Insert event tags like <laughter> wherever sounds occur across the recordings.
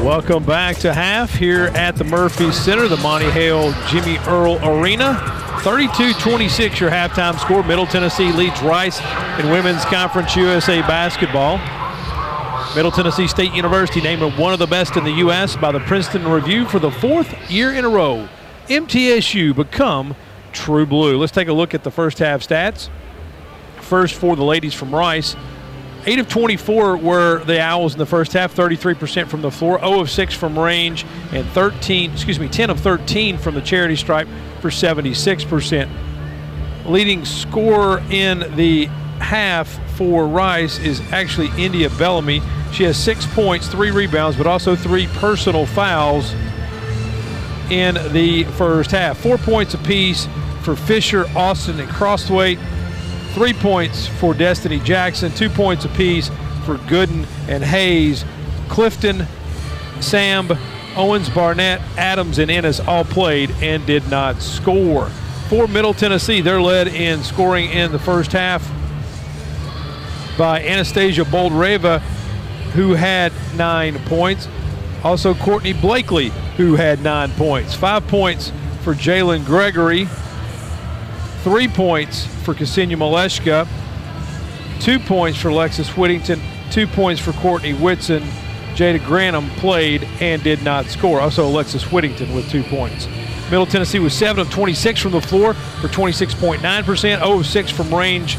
Welcome back to half here at the Murphy Center, the Monty Hale Jimmy Earl Arena. 32-26 your halftime score. Middle Tennessee leads Rice in Women's Conference USA basketball. Middle Tennessee State University named one of the best in the U.S. by the Princeton Review for the fourth year in a row. MTSU become true blue. Let's take a look at the first half stats. First for the ladies from Rice. 8 of 24 were the Owls in the first half, 33% from the floor, 0 of 6 from range, and 13, excuse me, 10 of 13 from the charity stripe for 76%. Leading scorer in the half for Rice is actually India Bellamy. She has six points, three rebounds, but also three personal fouls in the first half. Four points apiece for Fisher, Austin, and Crossway three points for Destiny Jackson, two points apiece for Gooden and Hayes. Clifton, Sam, Owens, Barnett, Adams, and Ennis all played and did not score. For Middle Tennessee, they're led in scoring in the first half by Anastasia Boldreva, who had nine points. Also, Courtney Blakely, who had nine points. Five points for Jalen Gregory, three points for Ksenia Maleshka, two points for Alexis Whittington, two points for Courtney Whitson. Jada Grantham played and did not score. Also, Alexis Whittington with two points. Middle Tennessee was 7 of 26 from the floor for 26.9%, 0 of 6 from range,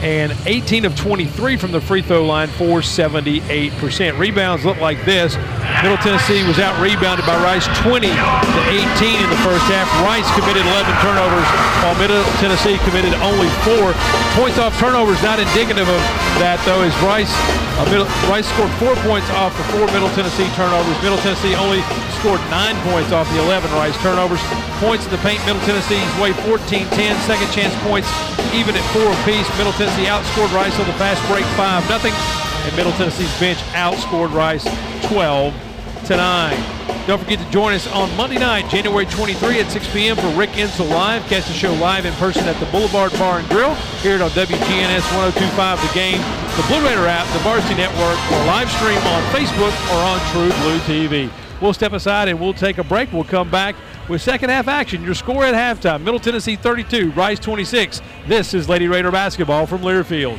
and 18 of 23 from the free throw line for 78%. Rebounds look like this. Middle Tennessee was out rebounded by Rice 20 to 18 in the first half. Rice committed 11 turnovers while Middle Tennessee committed only four. Points off turnovers not indicative of that though as Rice uh, middle, Rice scored four points off the four Middle Tennessee turnovers. Middle Tennessee only scored nine points off the 11 Rice turnovers. Points in the paint, Middle Tennessee's way 14-10. Second chance points even at four apiece. Middle Tennessee outscored Rice on the fast break 5 0 and Middle Tennessee's bench outscored Rice 12 to 9. Don't forget to join us on Monday night, January 23 at 6 p.m. for Rick Insell Live. Catch the show live in person at the Boulevard Bar and Grill. here on WGNS 1025 The Game, the Blue Raider app, the Varsity Network, or live stream on Facebook or on True Blue TV. We'll step aside and we'll take a break. We'll come back with second half action. Your score at halftime Middle Tennessee 32, Rice 26. This is Lady Raider basketball from Learfield.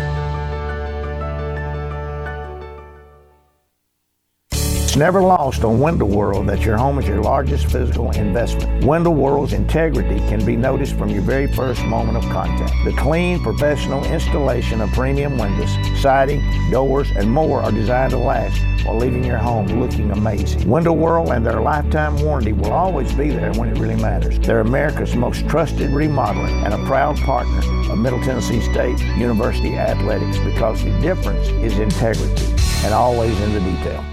It's never lost on Window World that your home is your largest physical investment. Window World's integrity can be noticed from your very first moment of contact. The clean, professional installation of premium windows, siding, doors, and more are designed to last while leaving your home looking amazing. Window World and their lifetime warranty will always be there when it really matters. They're America's most trusted remodeler and a proud partner of Middle Tennessee State University Athletics because the difference is integrity and always in the detail.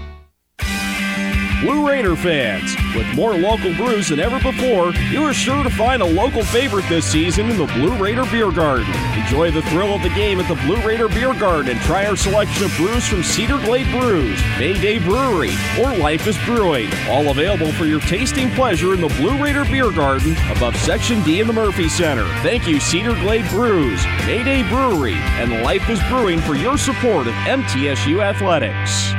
Blue Raider fans, with more local brews than ever before, you are sure to find a local favorite this season in the Blue Raider Beer Garden. Enjoy the thrill of the game at the Blue Raider Beer Garden and try our selection of brews from Cedar Glade Brews, Mayday Brewery, or Life is Brewing. All available for your tasting pleasure in the Blue Raider Beer Garden above Section D in the Murphy Center. Thank you, Cedar Glade Brews, Mayday Brewery, and Life is Brewing for your support of MTSU Athletics.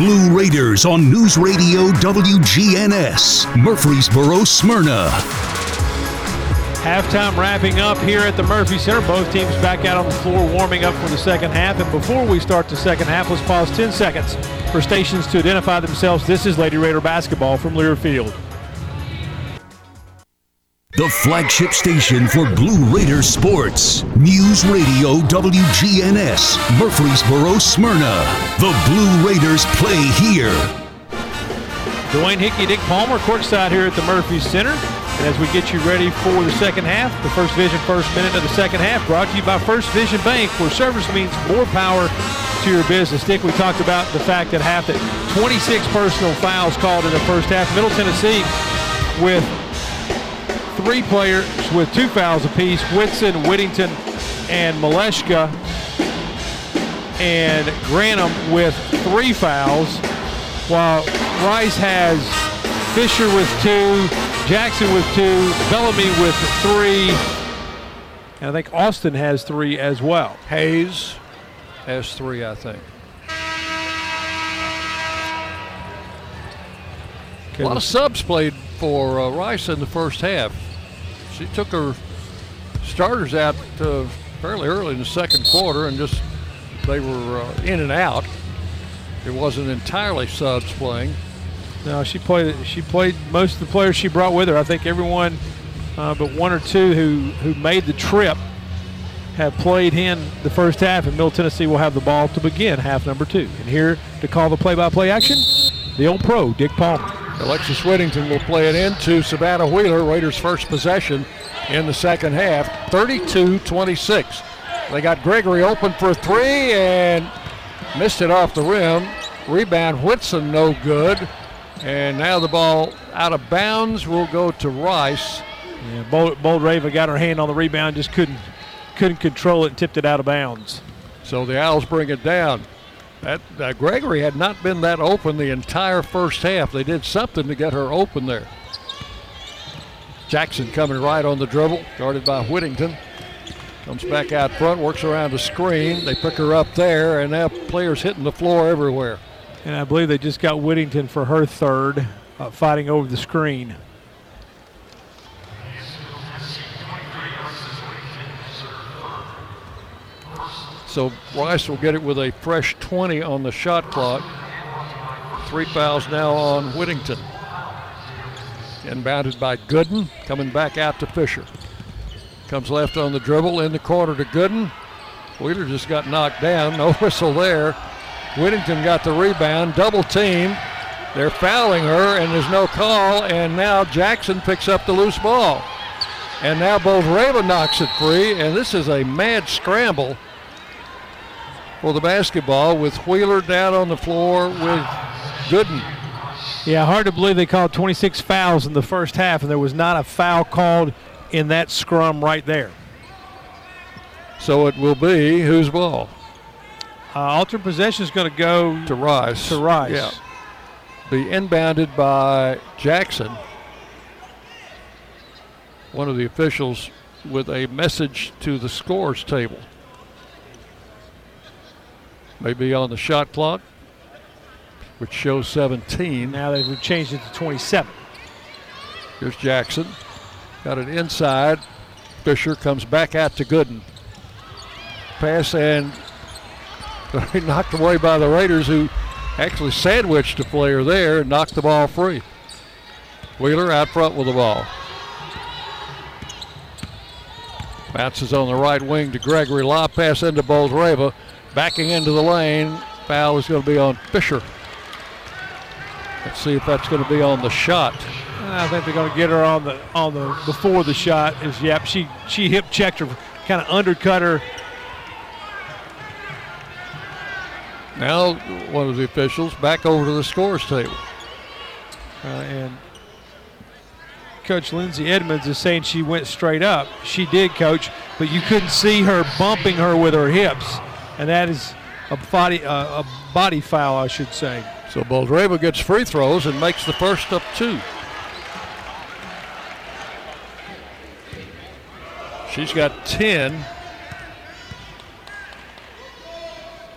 Blue Raiders on News Radio WGNS, Murfreesboro, Smyrna. Halftime wrapping up here at the Murphy Center. Both teams back out on the floor warming up for the second half. And before we start the second half, let's pause 10 seconds for stations to identify themselves. This is Lady Raider basketball from Learfield the flagship station for Blue Raider sports. News Radio WGNS, Murfreesboro, Smyrna. The Blue Raiders play here. Dwayne Hickey, Dick Palmer, courtside here at the Murphy Center. And as we get you ready for the second half, the First Vision first minute of the second half brought to you by First Vision Bank, where service means more power to your business. Dick, we talked about the fact that half that 26 personal fouls called in the first half. Middle Tennessee with three players with two fouls apiece Whitson, Whittington, and Maleshka. And Grantham with three fouls, while Rice has Fisher with two, Jackson with two, Bellamy with three, and I think Austin has three as well. Hayes has three, I think. A lot of subs played for uh, Rice in the first half she took her starters out uh, fairly early in the second quarter and just they were uh, in and out. It wasn't entirely subs playing. No, she played. She played most of the players she brought with her. I think everyone, uh, but one or two who who made the trip, have played in the first half, and Middle Tennessee will have the ball to begin half number two. And here to call the play-by-play action, the old pro, Dick Palmer. Alexis Whittington will play it into Savannah Wheeler, Raiders' first possession in the second half, 32-26. They got Gregory open for three and missed it off the rim. Rebound, Whitson no good. And now the ball out of bounds will go to Rice. Yeah, Bold, Boldreva got her hand on the rebound, just couldn't couldn't control it and tipped it out of bounds. So the Owls bring it down. That uh, Gregory had not been that open the entire first half. They did something to get her open there. Jackson coming right on the dribble, guarded by Whittington. Comes back out front, works around the screen. They pick her up there, and now players hitting the floor everywhere. And I believe they just got Whittington for her third, uh, fighting over the screen. So Rice will get it with a fresh 20 on the shot clock. Three fouls now on Whittington. Inbounded by Gooden, coming back out to Fisher. Comes left on the dribble in the corner to Gooden. Wheeler just got knocked down, <laughs> no whistle there. Whittington got the rebound, double team. They're fouling her, and there's no call. And now Jackson picks up the loose ball. And now Boldreva knocks it free, and this is a mad scramble for the basketball with Wheeler down on the floor with Gooden. Yeah, hard to believe they called 26 fouls in the first half, and there was not a foul called in that scrum right there. So it will be whose ball? Uh, alternate possession is going to go to Rice. To Rice. Yeah. Be inbounded by Jackson. One of the officials with a message to the scores table. Maybe on the shot clock, which shows 17. Now they've changed it to 27. Here's Jackson. Got it inside. Fisher comes back out to Gooden. Pass and <laughs> knocked away by the Raiders, who actually sandwiched a player there and knocked the ball free. Wheeler out front with the ball. Bounces on the right wing to Gregory. Lob pass into Boldreva. Backing into the lane. Foul is going to be on Fisher. Let's see if that's going to be on the shot. I think they're going to get her on the on the before the shot. Is yep, she she hip checked her, kind of undercut her. Now one of the officials back over to the scores table. Uh, and Coach Lindsay Edmonds is saying she went straight up. She did, Coach, but you couldn't see her bumping her with her hips, and that is a body uh, a body foul, I should say. So Boldreva gets free throws and makes the first of two. She's got 10.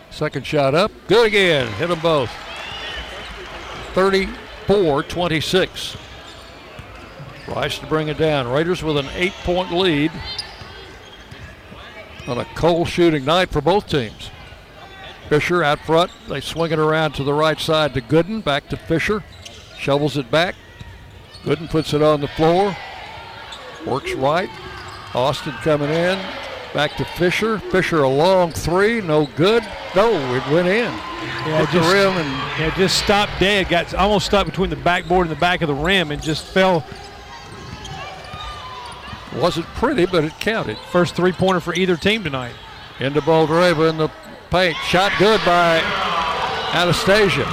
Second shot up. Good again. Hit them both. 34 26. Rice to bring it down. Raiders with an eight point lead on a cold shooting night for both teams. Fisher out front. They swing it around to the right side to Gooden. Back to Fisher. Shovels it back. Gooden puts it on the floor. Works right. Austin coming in. Back to Fisher. Fisher a long three. No good. No, it went in. Yeah, Hit just, the rim and yeah, just stopped dead. Got almost stopped between the backboard and the back of the rim, and just fell. Wasn't pretty, but it counted. First three pointer for either team tonight. Into Boldreva in the paint. Shot good by Anastasia.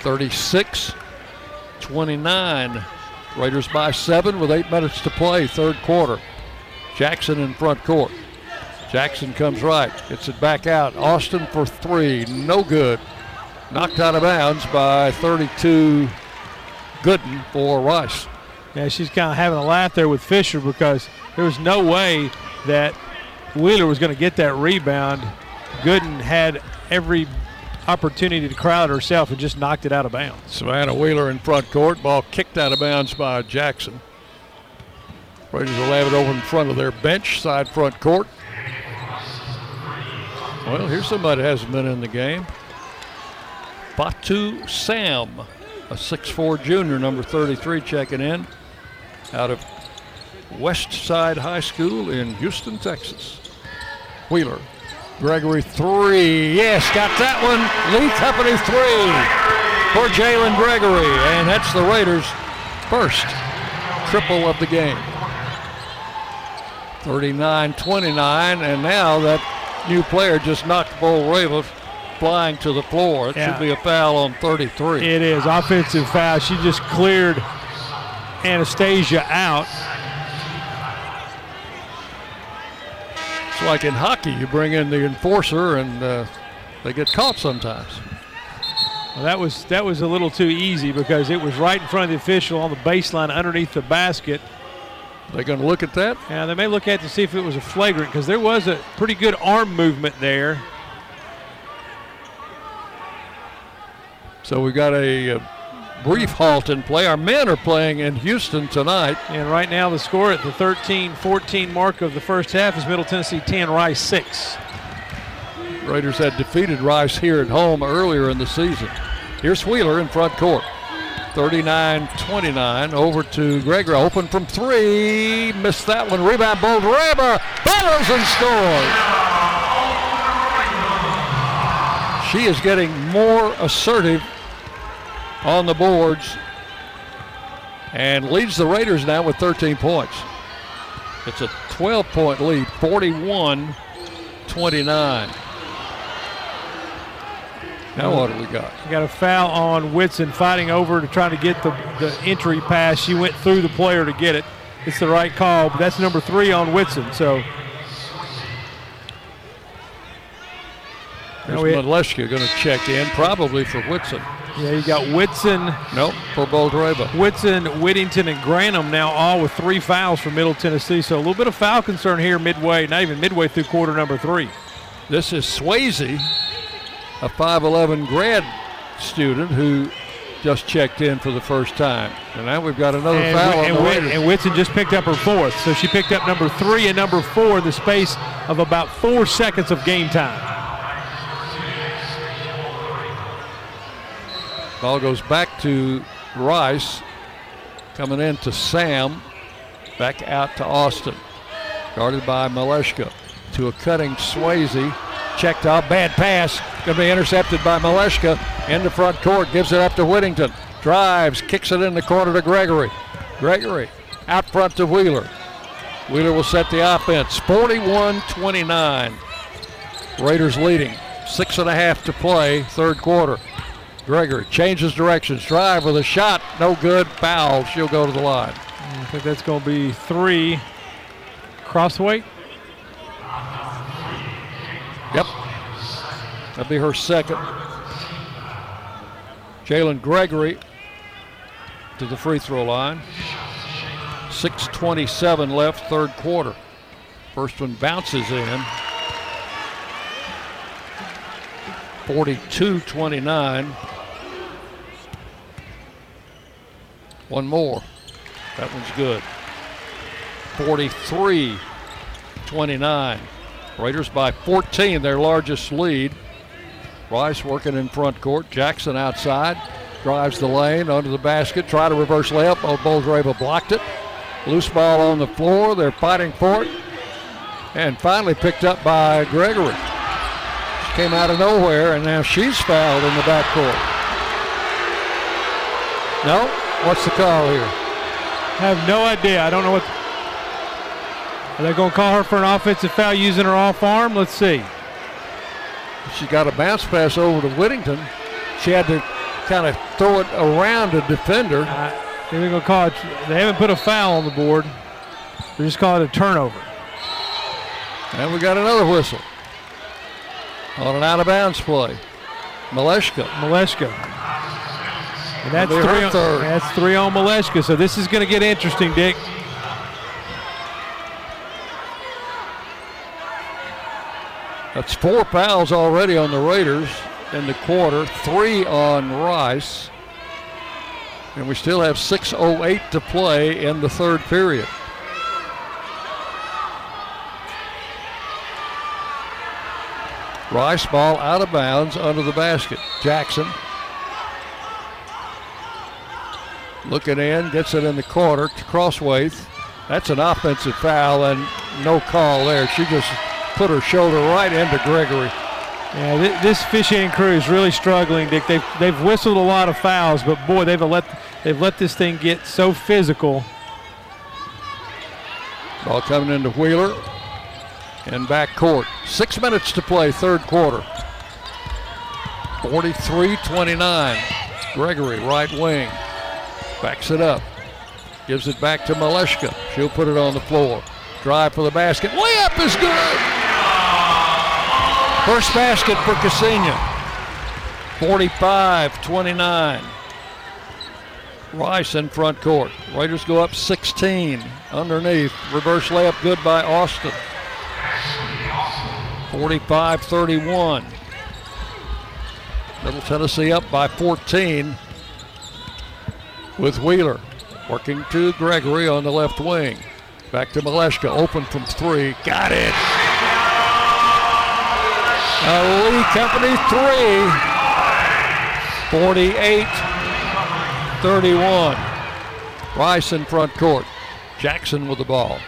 36 29. Raiders by seven with eight minutes to play, third quarter. Jackson in front court. Jackson comes right, gets it back out. Austin for three, no good. Knocked out of bounds by 32 Gooden for Rice. Yeah, she's kind of having a laugh there with Fisher because there was no way that Wheeler was going to get that rebound. Gooden had every opportunity to crowd herself and just knocked it out of bounds. Savannah Wheeler in front court. Ball kicked out of bounds by Jackson. Raiders will have it over in front of their bench, side front court. Well, here's somebody that hasn't been in the game. Batu Sam, a 6'4 junior, number 33, checking in out of West Side High School in Houston, Texas. Wheeler. Gregory three. Yes, got that one. Lee Company three for Jalen Gregory. And that's the Raiders' first triple of the game. 39 29. And now that new player just knocked Bull Boldreva flying to the floor. It Yeah. should be a foul on 33. It is offensive foul. She just cleared Anastasia out. It's like in hockey, you bring in the enforcer and uh, they get caught sometimes. Well, that was that was a little too easy because it was right in front of the official on the baseline underneath the basket. They're going to look at that. Yeah, they may look at it to see if it was a flagrant because there was a pretty good arm movement there. So we got a, uh brief halt in play. Our men are playing in Houston tonight. And right now the score at the 13-14 mark of the first half is Middle Tennessee 10, Rice 6. Raiders had defeated Rice here at home earlier in the season. Here's Wheeler in front court. 39-29 over to Gregory. Open from three. Missed that one. Rebound Boldreva. Battles and scores. She is getting more assertive on the boards and leads the Raiders now with 13 points. It's a 12 point lead, 41 29. Now what do we got? We got a foul on Whitson fighting over to trying to get the, the entry pass. She went through the player to get it. It's the right call, but that's number three on Whitson. So There's Maleshka going to check in, probably for Whitson. Yeah, you got Whitson. Nope, for Boldreva. Whitson, Whittington, and Grantham now all with three fouls for Middle Tennessee. So a little bit of foul concern here midway, not even midway through quarter number three. This is Swayze, a 5'11 grad student who just checked in for the first time. And now we've got another and, foul and, on the Raiders. and Whitson just picked up her fourth. So she picked up number three and number four in the space of about four seconds of game time. Ball goes back to Rice. Coming in to Sam. Back out to Austin. Guarded by Maleshka. To a cutting Swayze. Checked out. Bad pass. Going to be intercepted by Maleshka. Into front court. Gives it up to Whittington. Drives. Kicks it in the corner to Gregory. Gregory out front to Wheeler. Wheeler will set the offense. 41 29. Raiders leading. Six and a half to play, third quarter. Gregory changes directions. Drive with a shot. No good. Foul. She'll go to the line. I think that's going to be three. Crossway. Yep. That'll be her second. Jalen Gregory to the free throw line. 6.27 left, third quarter. First one bounces in. 42 29. One more. That one's good. 43 29. Raiders by 14, their largest lead. Rice working in front court. Jackson outside. Drives the lane under the basket. Try to reverse layup. Oh, Boldreva blocked it. Loose ball on the floor. They're fighting for it. And finally picked up by Gregory. She came out of nowhere, and now she's fouled in the backcourt. No? What's the call here? I have no idea. I don't know what. Are they going to call her for an offensive foul using her off arm? Let's see. She got a bounce pass over to Whittington. She had to kind of throw it around a defender. Uh, they're going to call it. They haven't put a foul on the board. They're just call it a turnover. And we got another whistle on an out of bounds play. Maleshka. Maleshka. And that's her three, on, that's three on Maleshka. So this is going to get interesting, Dick. That's four fouls already on the Raiders in the quarter, three on Rice. And we still have 6.08 to play in the third period. Rice ball out of bounds under the basket. Jackson looking in, gets it in the corner to Crossway. That's an offensive foul and no call there. She just put her shoulder right into Gregory. Yeah, th- this officiating crew is really struggling, Dick. They've, they've whistled a lot of fouls, but boy, they've let they've let this thing get so physical. Ball coming into Wheeler in back court. Six minutes to play, third quarter. 43 29. Gregory, right wing. Backs it up. Gives it back to Maleshka. She'll put it on the floor. Drive for the basket. Layup is good. First basket for Ksenia. 45 29. Rice in front court. Raiders go up 16 underneath. Reverse layup good by Austin. 45 31. Middle Tennessee up by 14 with Wheeler working to Gregory on the left wing. Back to Maleshka, open from three. Got it. A Lee Company three. 48 31. Rice in front court. Jackson with the ball.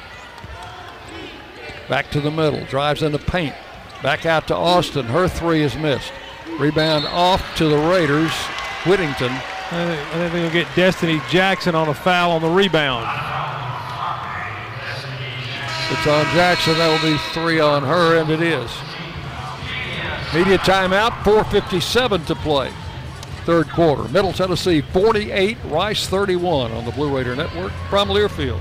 Back to the middle. Drives in the paint. Back out to Austin. Her three is missed. Rebound off to the Raiders. Whittington. I think, they'll get Destiny Jackson on a foul on the rebound. It's on Jackson. That will be three on her, and it is. Media timeout. 4.57 to play. Third quarter. Middle Tennessee 48, Rice 31 on the Blue Raider Network from Learfield.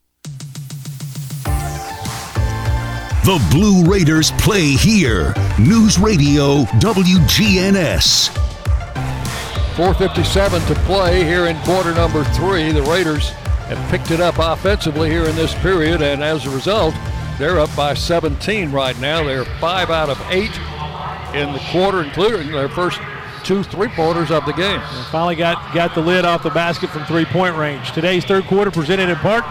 The Blue Raiders play here. News Radio WGNS. 4.57 to play here in quarter number three. The Raiders have picked it up offensively here in this period, and as a result, they're up by 17 right now. They're five out of eight in the quarter, including their first two three-pointers of the game. And finally got, got the lid off the basket from three-point range. Today's third quarter presented in part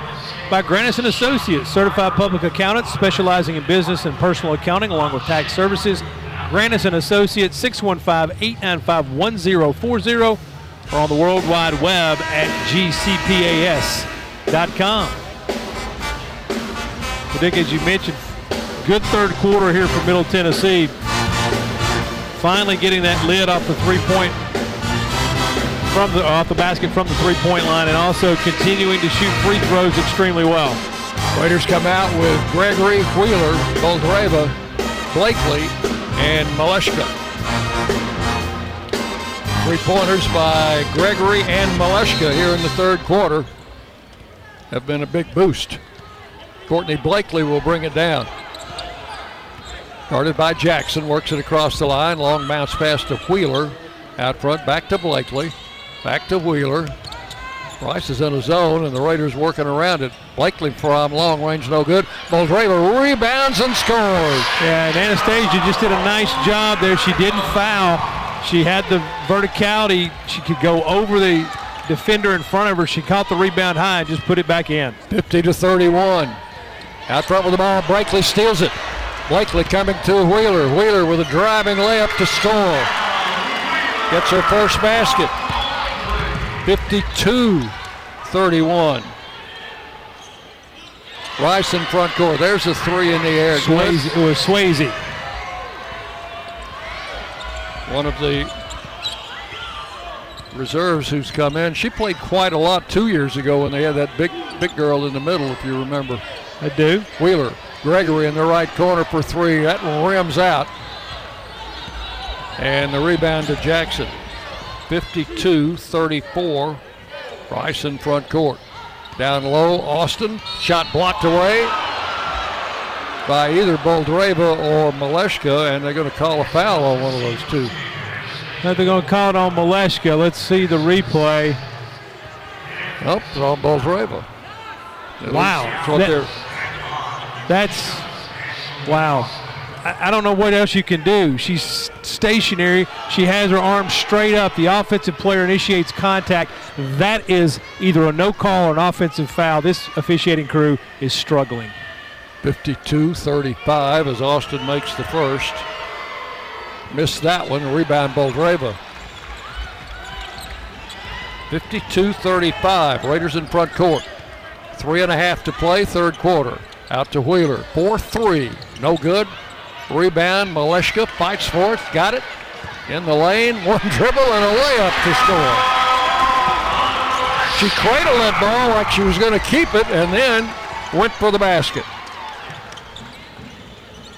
by Grannis Associates, certified public accountants specializing in business and personal accounting along with tax services. Grannis Associates, 615-895-1040 or on the World Wide Web at gcpas.com. Dick, as you mentioned, good third quarter here for Middle Tennessee. Finally getting that lid off the three-point from the off the basket from the three-point line, and also continuing to shoot free throws extremely well. Raiders come out with Gregory Wheeler, Boldreva, Blakely, and Maleshka. Three-pointers by Gregory and Maleshka here in the third quarter have been a big boost. Courtney Blakely will bring it down. Guarded by Jackson, works it across the line. Long bounce pass to Wheeler. Out front, back to Blakely. Back to Wheeler. Rice is in a zone, and the Raiders working around it. Blakely from long range, no good. Boldreva rebounds and scores. Yeah, and Anastasia just did a nice job there. She didn't foul. She had the verticality. She could go over the defender in front of her. She caught the rebound high and just put it back in. 50 to 31. Out front with the ball, Blakely steals it. Blakely coming to Wheeler. Wheeler with a driving layup to score. Gets her first basket. 52 31. Rice in front court. There's a three in the air. Swayze, it was Swayze. One of the reserves who's come in. She played quite a lot two years ago when they had that big big girl in the middle, if you remember. I do. Wheeler. Gregory in the right corner for three. That rims out. And the rebound to Jackson. 52 34. Rice in front court. Down low, Austin. Shot blocked away by either Boldreva or Maleshka, and they're going to call a foul on one of those two. Now they're going to call it on Maleshka. Let's see the replay. Nope, it's on Boldreva. Wow. That, that's, wow. I, don't know what else you can do. She's stationary. She has her arms straight up. The offensive player initiates contact. That is either a no call or an offensive foul. This officiating crew is struggling. 52 35 as Austin makes the first. Missed that one. Rebound Boldreva. 52 35. Raiders in front court. Three and a half to play, third quarter. Out to Wheeler. 4 3. No good. Rebound. Maleshka fights for it. Got it. In the lane. One <laughs> dribble and a layup to score. She cradled that ball like she was going to keep it and then went for the basket.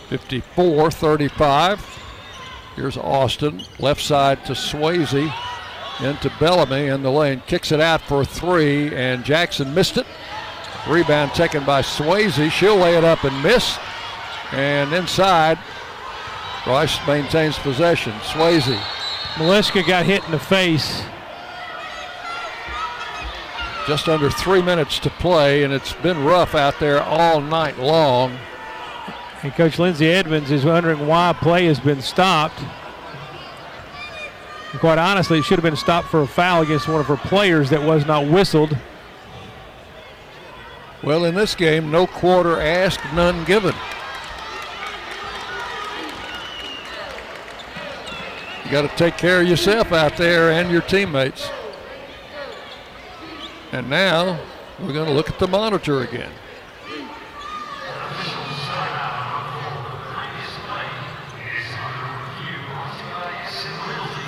54 35. Here's Austin, left side to Swayze, into Bellamy in the lane, kicks it out for three, and Jackson missed it. Rebound taken by Swayze. She'll lay it up and miss. And inside, Rice maintains possession. Swayze. Maleshka got hit in the face. Just under three minutes to play, and it's been rough out there all night long. And Coach Lindsay Edmonds is wondering why play has been stopped. And quite honestly, it should have been stopped for a foul against one of her players that was not whistled. Well, in this game, no quarter asked, none given. You got to take care of yourself out there and your teammates. And now we're going to look at the monitor again.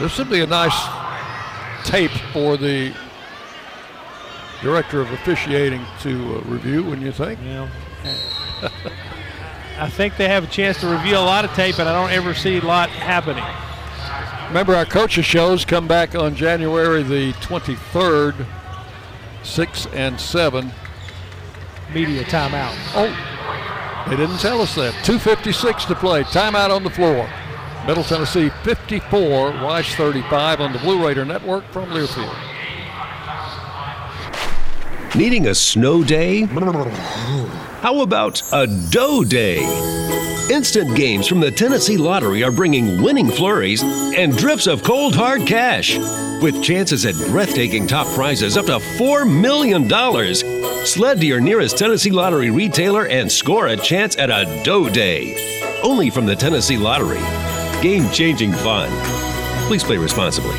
This would be a nice tape for the director of officiating to uh, review, wouldn't you think? Yeah. I think they have a chance to review a lot of tape, and I don't ever see a lot happening. Remember, our coaches shows come back on January the 23rd, 6 and 7. Media timeout. Oh, they didn't tell us that. 2.56 to play. Timeout on the floor. Middle Tennessee 54, Rice 35 on the Blue Raider Network from Learfield. Needing a snow day? How about a dough day? Instant games from the Tennessee Lottery are bringing winning flurries and drips of cold hard cash. With chances at breathtaking top prizes up to $4 million. Sled to your nearest Tennessee Lottery retailer and score a chance at a dough day. Only from the Tennessee Lottery. Game changing fun. Please play responsibly.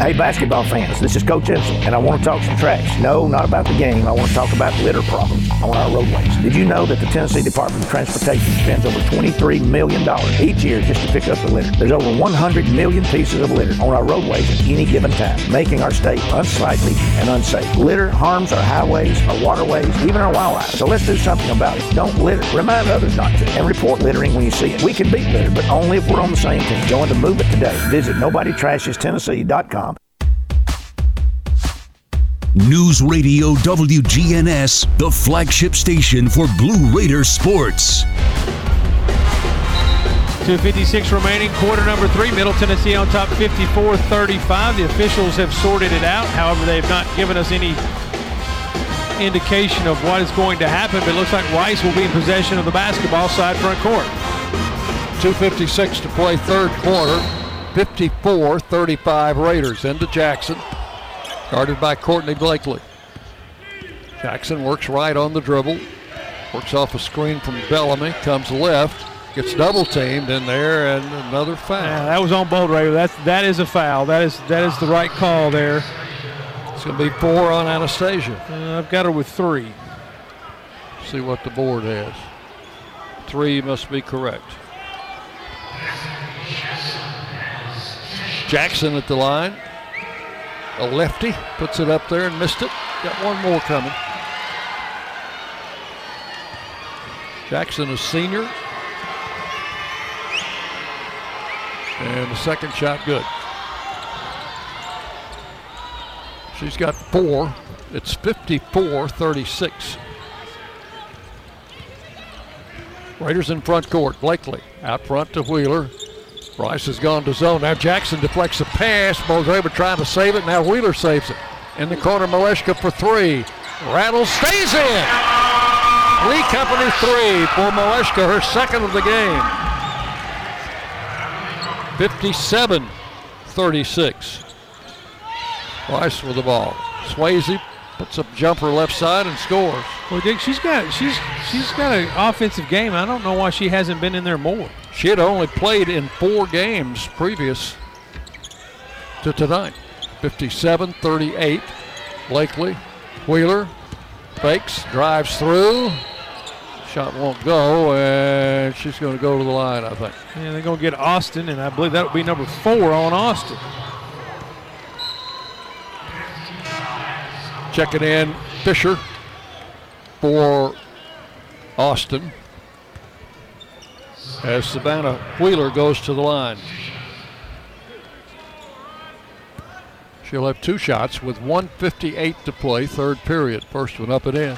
Hey, basketball fans, this is Coach Ensign, and I want to talk some trash. No, not about the game. I want to talk about litter problems on our roadways. Did you know that the Tennessee Department of Transportation spends over $23 million each year just to pick up the litter? There's over 100 million pieces of litter on our roadways at any given time, making our state unsightly and unsafe. Litter harms our highways, our waterways, even our wildlife. So let's do something about it. Don't litter. Remind others not to. And report littering when you see it. We can beat litter, but only if we're on the same team. Join the movement today. Visit NobodyTrashesTennessee.com. News Radio WGNS, the flagship station for Blue Raider sports. 256 remaining, quarter number three. Middle Tennessee on top 54 35. The officials have sorted it out. However, they've not given us any indication of what is going to happen, but it looks like Rice will be in possession of the basketball side front court. 2.56 to play third quarter. 54 35 Raiders into Jackson. Guarded by Courtney Blakely. Jackson works right on the dribble. Works off a screen from Bellamy. Comes left. Gets double teamed in there and another foul. Yeah, that was on Boldreva. That's that is a foul. That is that is the right call there. It's going to be four on Anastasia. Uh, I've got her with three. See what the board has. Three must be correct. Jackson at the line. A lefty puts it up there and missed it. Got one more coming. Jackson is senior. And the second shot good. She's got four. It's 54 36. Raiders in front court. Blakely out front to Wheeler. Rice has gone to zone. Now Jackson deflects a pass. Mozaber trying to save it. Now Wheeler saves it. In the corner, Maleshka for three. Rattle stays in. Lee Company three for Maleshka, her second of the game. 57 36. Rice with the ball. Swayze puts up jumper left side and scores. Well, Dick, she's got she's she's got an offensive game. I don't know why she hasn't been in there more. She had only played in four games previous to tonight. 57 38. Blakely, Wheeler, fakes, drives through. Shot won't go, and she's going to go to the line, I think. Yeah, they're going to get Austin, and I believe that will be number four on Austin. Checking in Fisher for Austin as Savannah Wheeler goes to the line. She'll have two shots with 158 to play, third period. First one up and in.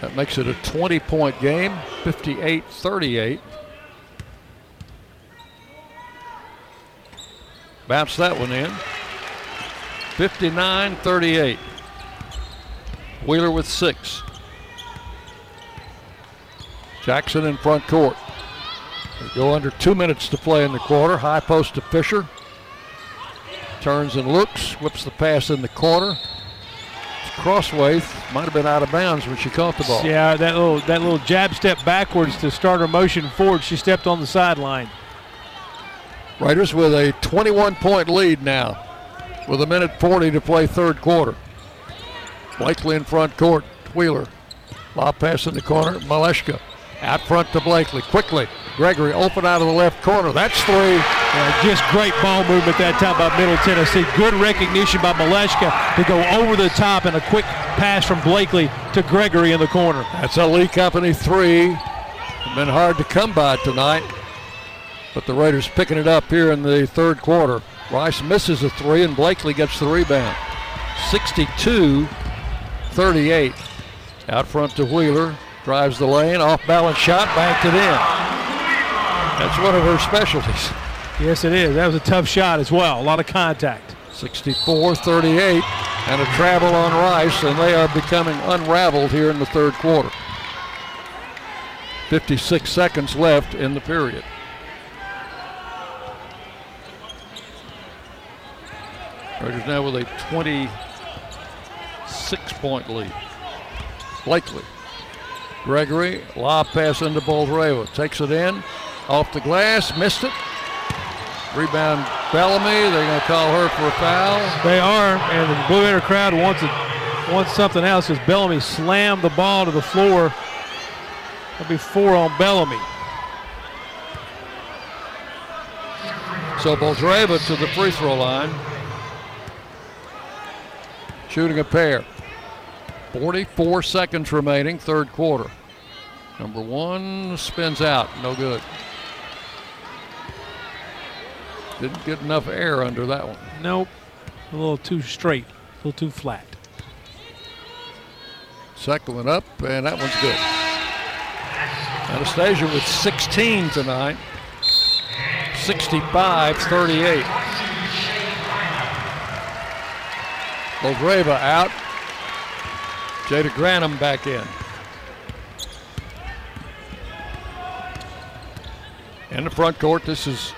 That makes it a 20 point game, 58 38. Bounce that one in. 59 38. Wheeler with six. Jackson in front court. We go under two minutes to play in the quarter. High post to Fisher. Turns and looks, whips the pass in the corner. Crossway might have been out of bounds when she caught the ball. Yeah, that little that little jab step backwards to start her motion forward. She stepped on the sideline. Raiders with a 21 point lead now, with a minute 40 to play third quarter. Blakely in front court. Wheeler. Lob pass in the corner. Maleshka out front to Blakely. Quickly. Gregory open out of the left corner. That's three. Yeah, just great ball movement that time by Middle Tennessee. Good recognition by Maleshka to go over the top and a quick pass from Blakely to Gregory in the corner. That's a Lee Company three. Been hard to come by tonight, but the Raiders picking it up here in the third quarter. Rice misses a three and Blakely gets the rebound. 62 38. Out front to Wheeler. Drives the lane, off balance shot, banked it in. That's one of her specialties. Yes, it is. That was a tough shot as well. A lot of contact. 64 38, and a travel on Rice, and they are becoming unraveled here in the third quarter. 56 seconds left in the period. Raiders now with a 26 point lead. Blakely. Gregory, lob pass into Boldreva. Takes it in, off the glass, missed it. Rebound Bellamy. They're going to call her for a foul. They are, and the Blue Raider crowd wants it, wants something else because Bellamy slammed the ball to the floor. That'll be four on Bellamy. So Boldreva to the free throw line. Shooting a pair. 44 seconds remaining, third quarter. Number one spins out, no good. Didn't get enough air under that one. Nope. A little too straight, a little too flat. Second one up, and that one's good. Anastasia with 16 tonight. 65 38. Boldreva out. Jada Grantham back in. In the front court, this is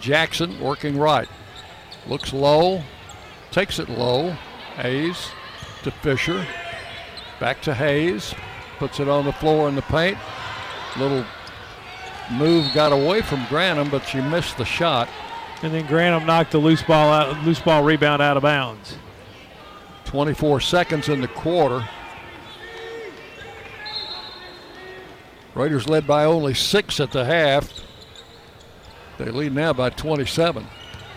Jackson working right. Looks low, takes it low. Hayes to Fisher. Back to Hayes. Puts it on the floor in the paint. Little move got away from Grantham, but she missed the shot. And then Grantham knocked the loose ball out, loose ball rebound out of bounds. 24 seconds in the quarter. Raiders led by only six at the half. They lead now by 27.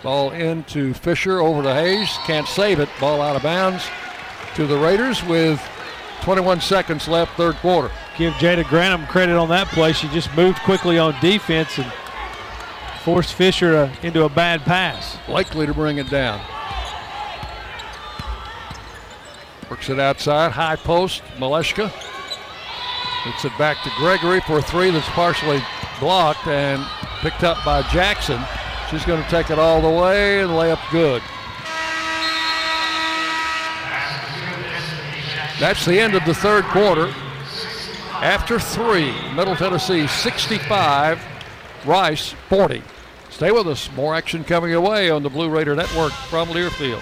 Ball into Fisher over to Hayes. Can't save it. Ball out of bounds to the Raiders with 21 seconds left, third quarter. Give Jada Grantham credit on that play. She just moved quickly on defense and forced Fisher uh, into a bad pass. Blakely to bring it down. Works it outside, high post, Maleshka. Gets it back to Gregory for a three that's partially blocked and picked up by Jackson. She's going to take it all the way and lay up good. That's the end of the third quarter. After three, Middle Tennessee 65, Rice 40. Stay with us. More action coming away on the Blue Raider Network from Learfield.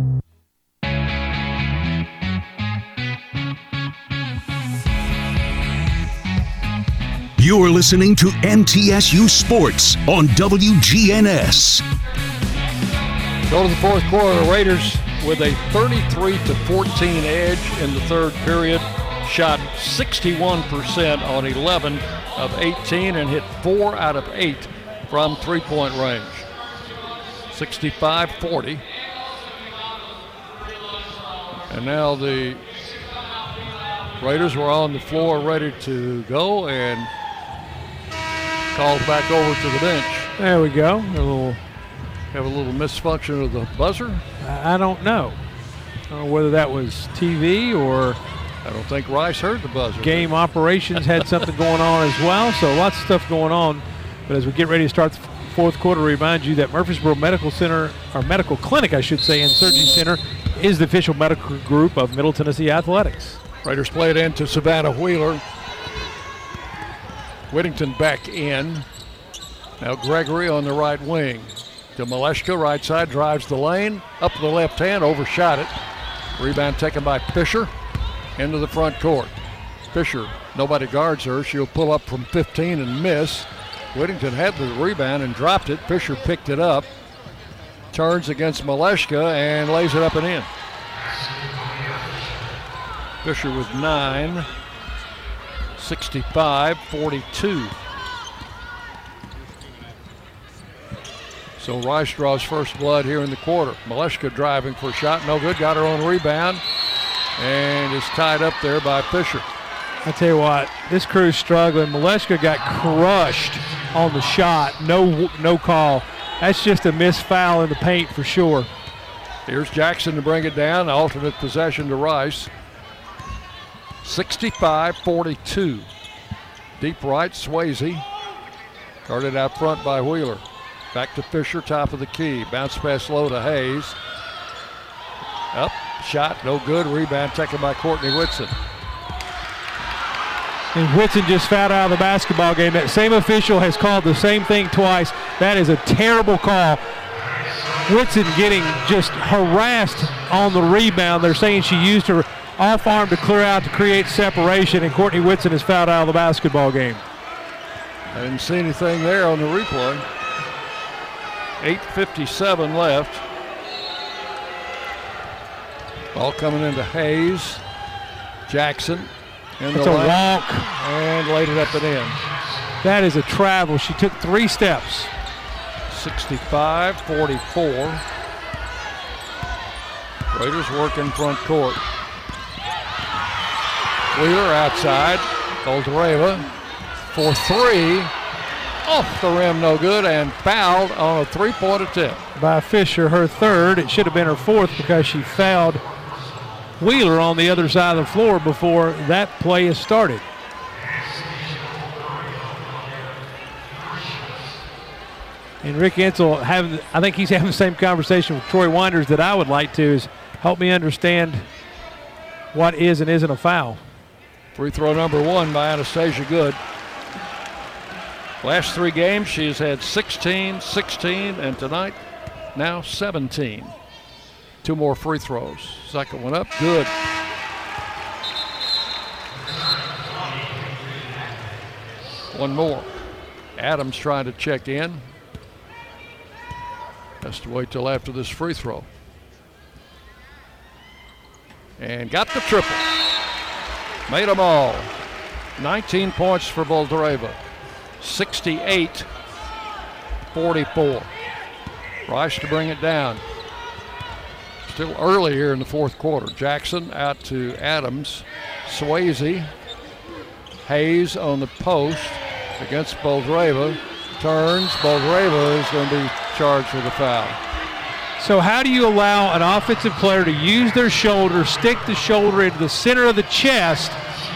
You're listening to MTSU Sports on WGNS. Go to the fourth quarter. The Raiders with a 33 to 14 edge in the third period. Shot 61% on 11 of 18 and hit four out of eight from three-point range. 65-40. And now the Raiders were on the floor ready to go and called back over to the bench. There we go. A little, have a little misfunction of the buzzer. I don't know. I don't know whether that was TV or. I don't think Rice heard the buzzer. Game operations had something going on as well. So lots of stuff going on. But as we get ready to start the fourth quarter, remind you that Murfreesboro Medical Center, or Medical Clinic, I should say, and Surgery Center is the official medical group of Middle Tennessee Athletics. Raiders play it into Savannah Wheeler. Whittington back in. Now Gregory on the right wing. To right side, drives the lane. Up the left hand, overshot it. Rebound taken by Fisher. Into the front court. Fisher, nobody guards her. She'll pull up from 15 and miss. Whittington had the rebound and dropped it. Fisher picked it up. Turns against Maleshka and lays it up and in. Fisher with nine. 65 42. So Rice draws first blood here in the quarter. Maleshka driving for a shot, no good, got her own rebound, and is tied up there by Fisher. I tell you what, this crew's struggling. Maleshka got crushed on the shot. No, no call. That's just a missed foul in the paint for sure. Here's Jackson to bring it down. Alternate possession to Rice. 65 42. Deep right, Swayze. Guarded out front by Wheeler. Back to Fisher, top of the key. Bounce pass low to Hayes. Up, shot, no good. Rebound taken by Courtney Whitson. And Whitson just fouled out of the basketball game. That same official has called the same thing twice. That is a terrible call. Whitson getting just harassed on the rebound. They're saying she used her off arm to clear out to create separation, and Courtney Whitson is fouled out of the basketball game. I didn't see anything there on the replay. 8.57 left. Ball coming into Hayes. Jackson. In It's the a walk. And laid it up and in. That is a travel. She took three steps. 65 44. Raiders work in front court. Wheeler outside. Boldreva for three. Off the rim, no good, and fouled on a three point attempt. By Fisher, her third. It should have been her fourth because she fouled Wheeler on the other side of the floor before that play has started. And Rick Ensel, having, I think he's having the same conversation with Troy Winders that I would like to is help me understand what is and isn't a foul. Free throw number one by Anastasia Good. Last three games, she's had 16, 16, and tonight, now 17. Two more free throws. Second one up, good. One more. Adams trying to check in. Has to wait till after this free throw. And got the triple. Made them all. 19 points for Boldreva. 68 44. Rice to bring it down. Still early here in the fourth quarter. Jackson out to Adams. Swayze. Hayes on the post against Boldreva. Turns. Boldreva is going to be charged with a foul. So, how do you allow an offensive player to use their shoulder, stick the shoulder into the center of the chest,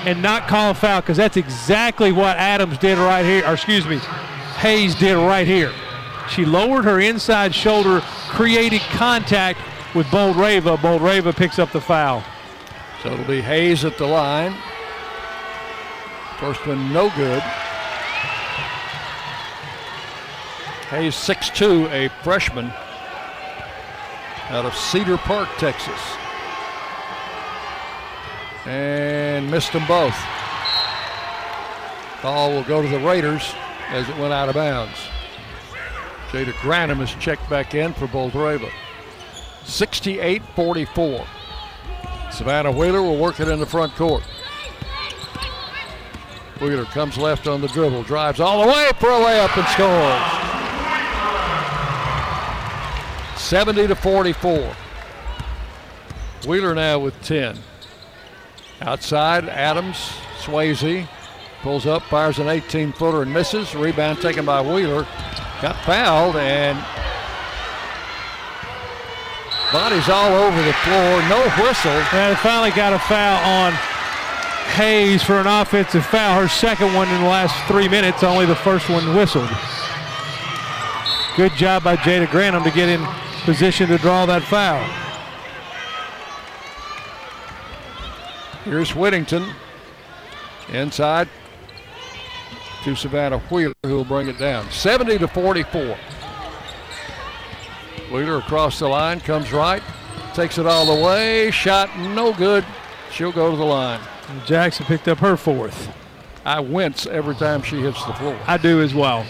and not call a foul? Because that's exactly what Adams did right here, or excuse me, Hayes did right here. She lowered her inside shoulder, created contact with Boldreva. Boldreva picks up the foul. So it'll be Hayes at the line. First one no good. Hayes 6'2", a freshman out of Cedar Park, Texas. And missed them both. Ball will go to the Raiders as it went out of bounds. Jada Grantham is checked back in for Boldreva. 68-44. Savannah Wheeler will work it in the front court. Wheeler comes left on the dribble, drives all the way for a layup and scores. 70 to 44. Wheeler now with 10. Outside, Adams, Swayze pulls up, fires an 18 footer and misses. Rebound taken by Wheeler. Got fouled and bodies all over the floor. No whistle. And finally got a foul on Hayes for an offensive foul. Her second one in the last three minutes, only the first one whistled. Good job by Jada Grantham to get in position to draw that foul. Here's Whittington inside to Savannah Wheeler, who will bring it down. 70 to 44. Wheeler across the line, comes right, takes it all the way, shot no good. She'll go to the line. Jackson picked up her fourth. I wince every time she hits the floor. I do as well.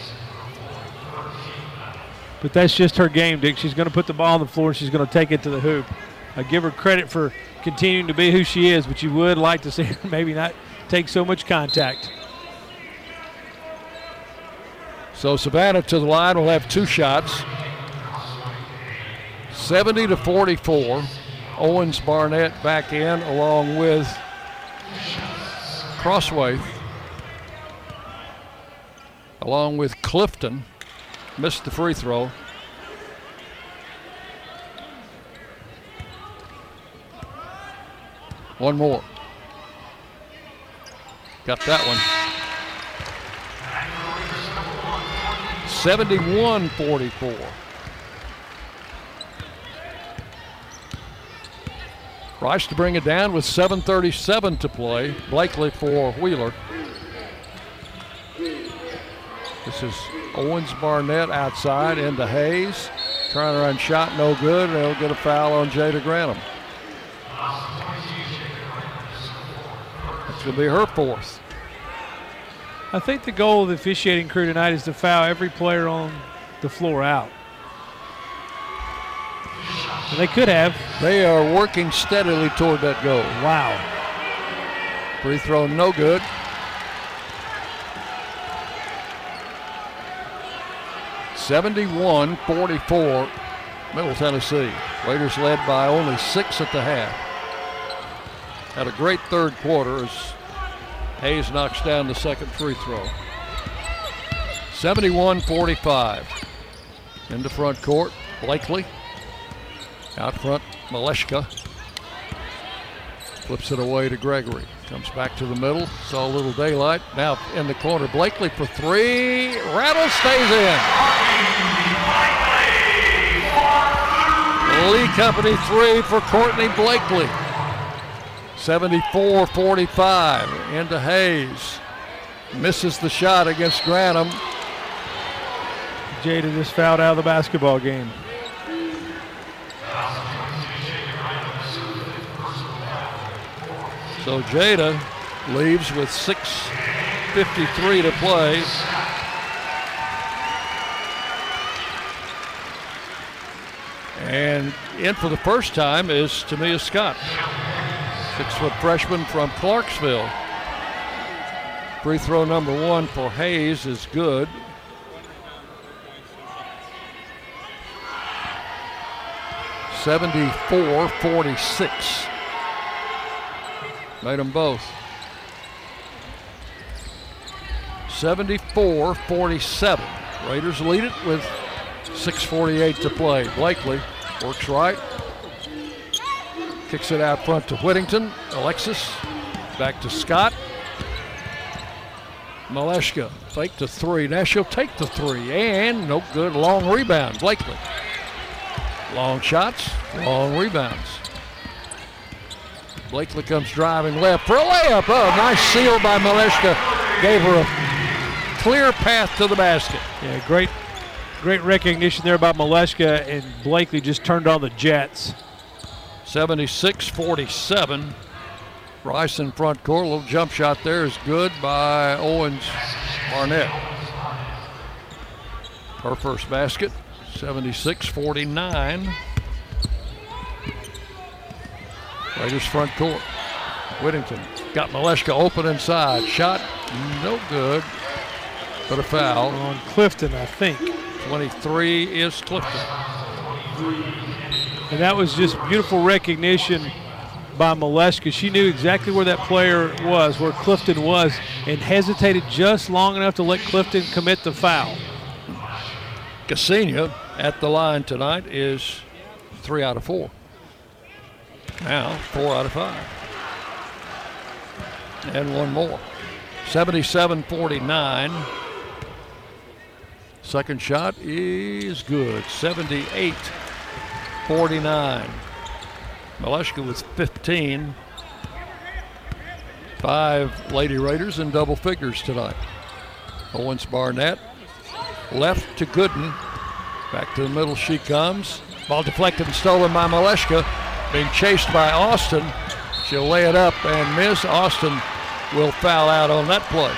But that's just her game, Dick. She's going to put the ball on the floor and she's going to take it to the hoop. I give her credit for continuing to be who she is, but you would like to <laughs> see her maybe not take so much contact. So Savannah to the line will have two shots. 70 to 44. Owens Barnett back in along with Crossway, along with Clifton. Missed the free throw. One more. Got that one. 71 44. Rice to bring it down with 7.37 to play. Blakely for Wheeler. This is Owens Barnett outside into Hayes. Trying to run shot, no good. And They'll get a foul on Jada Grantham. It's going to be her fourth. I think the goal of the officiating crew tonight is to foul every player on the floor out. And they could have. They are working steadily toward that goal. Wow. Free throw, no good. Seventy-one, forty-four, Middle Tennessee. Raiders led by only six at the half. Had a great third quarter as Hayes knocks down the second free throw. 71 45. Into front court, Blakely. Out front, Maleshka. Flips it away to Gregory. Comes back to the middle. Saw a little daylight. Now in the corner. Blakely for three. Rattle stays in. Lee Company three for Courtney Blakely. 74 45 into Hayes. Misses the shot against Grantham. Jada just fouled out of the basketball game. So Jada leaves with 6.53 to play. And in for the first time is Tamia Scott, six foot freshman from Clarksville. Free throw number one for Hayes is good. Seventy-four forty-six. Made them both. 74 47. Raiders lead it with 6.48 to play. Blakely works right. Kicks it out front to Whittington. Alexis back to Scott. Maleshka fake to three. Now she'll take the three. And no good. Long rebound. Blakely. Long shots, long rebounds. Blakely comes driving left for a layup. Oh, nice seal by Maleshka. Gave her a clear path to the basket. Yeah, great, great recognition there by Maleshka, and Blakely just turned on the Jets. 76 47. Rice in front court. A little jump shot there is good by Owens Barnett. Her first basket. 76 49. Raiders front court. Whittington got Maleshka open inside. Shot no good, but a foul. On Clifton, I think. 23 is Clifton. And that was just beautiful recognition by Maleshka. She knew exactly where that player was, where Clifton was, and hesitated just long enough to let Clifton commit the foul. Ksenia at the line tonight is three out of four. Now, four out of five. And one more. 77 49. Second shot is good. 78 49. Maleshka with 15. Five Lady Raiders in double figures tonight. Owens Barnett left to Gooden. Back to the middle she comes. Ball deflected and stolen by Maleshka. Being chased by Austin. She'll lay it up and miss. Austin will foul out on that play.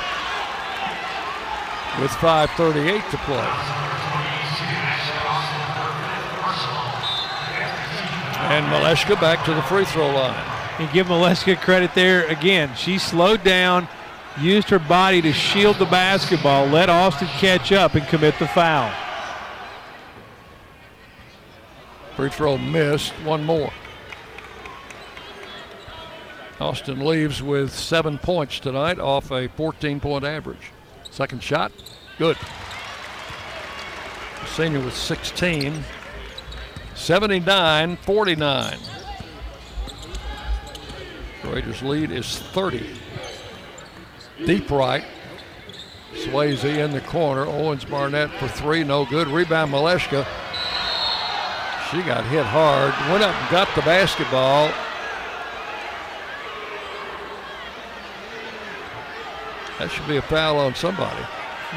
With 5.38 to play. And Maleshka back to the free throw line. And give Maleshka credit there again. She slowed down, used her body to shield the basketball, let Austin catch up and commit the foul. Free throw missed. One more. Austin leaves with seven points tonight off a 14 point average. Second shot, good. Ksenia with 16. 79 49. Raiders lead is 30. Deep right. Swayze in the corner. Owens Barnett for three, no good. Rebound Maleshka. She got hit hard. Went up and got the basketball. That should be a foul on somebody.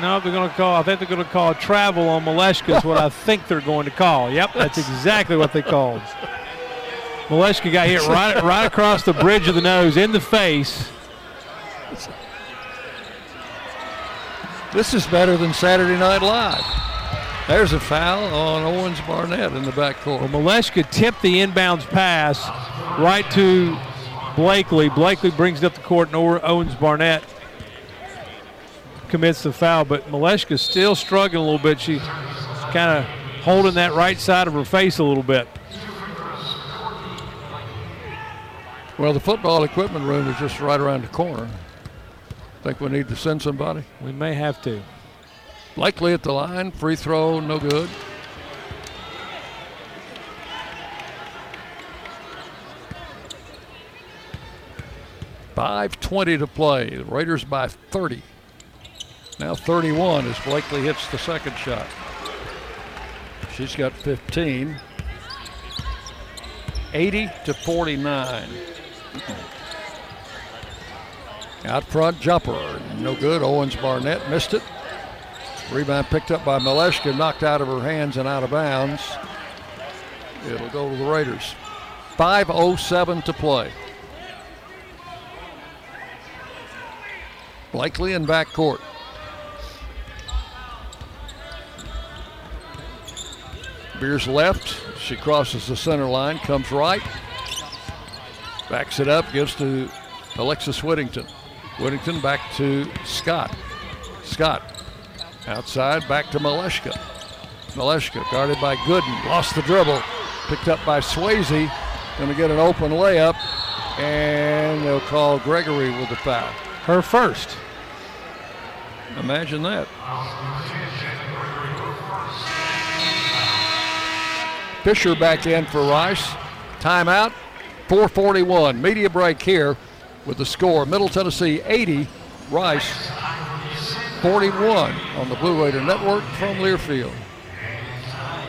No, they're going to call. I think they're going to call travel on Maleshka. Is what I think they're going to call. Yep, that's exactly what they called. Maleshka got hit right, right across the bridge of the nose, in the face. This is better than Saturday Night Live. There's a foul on Owens Barnett in the backcourt. Well, Maleshka tipped the inbounds pass right to Blakely. Blakely brings it up the court, and Owens Barnett commits the foul. But Maleshka's still struggling a little bit. She's kind of holding that right side of her face a little bit. Well, the football equipment room is just right around the corner. Think we need to send somebody? We may have to. Blakely at the line. Free throw, no good. 5.20 to play. The Raiders by 30. Now 31 as Blakely hits the second shot. She's got 15. 80 to 49. Out front jumper. No good. Owens Barnett missed it. Rebound picked up by Maleshka, knocked out of her hands and out of bounds. It'll go to the Raiders. 5.07 to play. Blakely in backcourt. Beers left. She crosses the center line, comes right, backs it up, gives to Alexis Whittington. Whittington back to Scott. Scott outside, back to Maleshka. Maleshka guarded by Gooden, lost the dribble, picked up by Swayze. Going to get an open layup, and they'll call Gregory with the foul. Her first. Imagine that. Fisher back in for Rice. Timeout. 441. Media break here with the score. Middle Tennessee 80, Rice 41 on the Blue Raider Network from Learfield.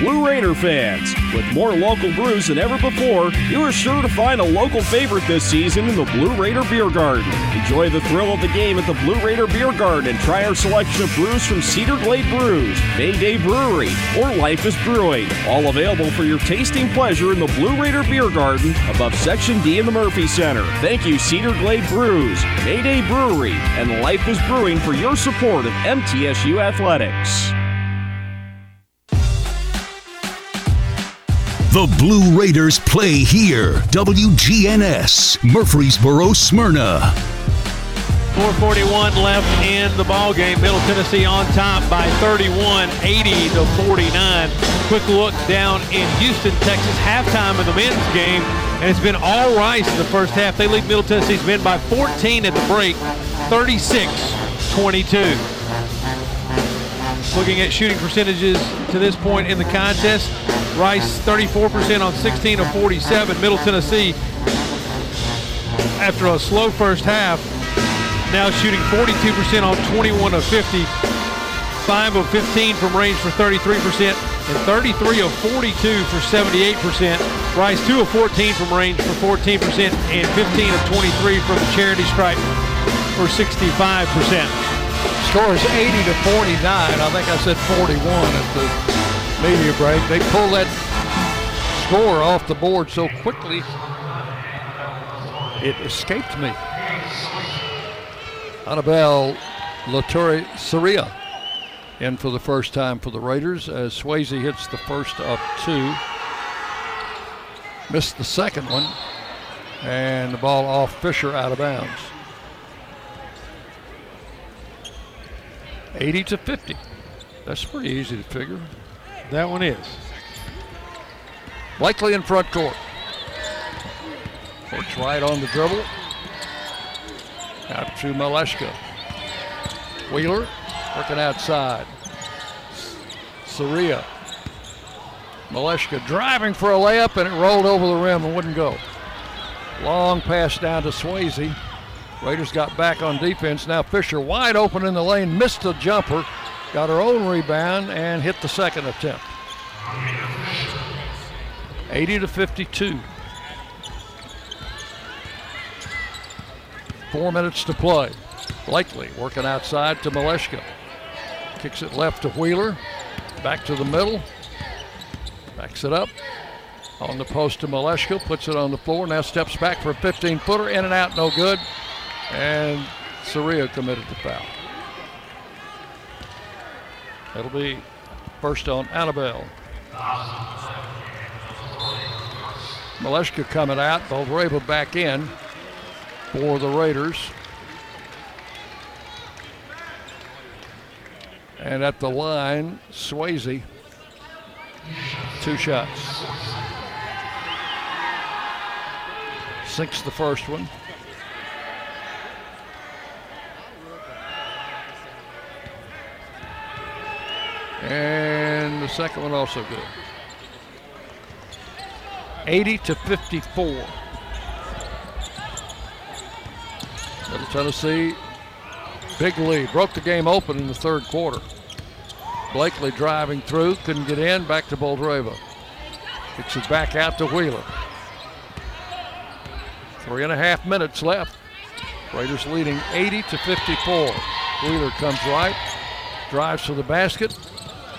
Blue Raider fans, with more local brews than ever before, you are sure to find a local favorite this season in the Blue Raider Beer Garden. Enjoy the thrill of the game at the Blue Raider Beer Garden and try our selection of brews from Cedar Glade Brews, Mayday Brewery, or Life is Brewing. All available for your tasting pleasure in the Blue Raider Beer Garden above Section D in the Murphy Center. Thank you, Cedar Glade Brews, Mayday Brewery, and Life is Brewing for your support of MTSU Athletics. The Blue Raiders play here. WGNS, Murfreesboro, Smyrna. 441 left in the ball game. Middle Tennessee on top by 31, 80 to 49. Quick look down in Houston, Texas, halftime of the men's game, and it's been all Rice in the first half. They lead Middle Tennessee's men by 14 at the break, 36-22. Looking at shooting percentages to this point in the contest, Rice 34% on 16 of 47. Middle Tennessee, after a slow first half, now shooting 42% on 21 of 50. 5 of 15 from range for 33%, and 33 of 42 for 78%. Rice 2 of 14 from range for 14%, and 15 of 23 from the charity stripe for 65%. Score is 80 to 49. I think I said 41 at the media break. They pull that score off the board so quickly, it escaped me. Annabelle Laturi Saria in for the first time for the Raiders as Swayze hits the first of two. Missed the second one, and the ball off Fisher out of bounds. 80 to 50. That's pretty easy to figure. That one is. Blakely in front court. Works right on the dribble. Out to Maleshka. Wheeler working outside. Saria. Maleshka driving for a layup and it rolled over the rim and wouldn't go. Long pass down to Swayze. Raiders got back on defense. Now Fisher wide open in the lane, missed the jumper, got her own rebound, and hit the second attempt. 80 to 52. Four minutes to play. Blakely working outside to Maleshka. Kicks it left to Wheeler. Back to the middle. Backs it up. On the post to Maleshka. Puts it on the floor. Now steps back for a 15 footer. In and out. No good. And Saria committed the foul. It'll be first on Annabelle. Maleshka coming out. Boldreva back in for the Raiders. And at the line, Swayze. Two shots. Sinks the first one. And the second one also good. 80 to 54. Middle Tennessee, big lead. Broke the game open in the third quarter. Blakely driving through, couldn't get in, back to Boldreva. Kicks it back out to Wheeler. Three and a half minutes left. Raiders leading 80 to 54. Wheeler comes right, drives to the basket,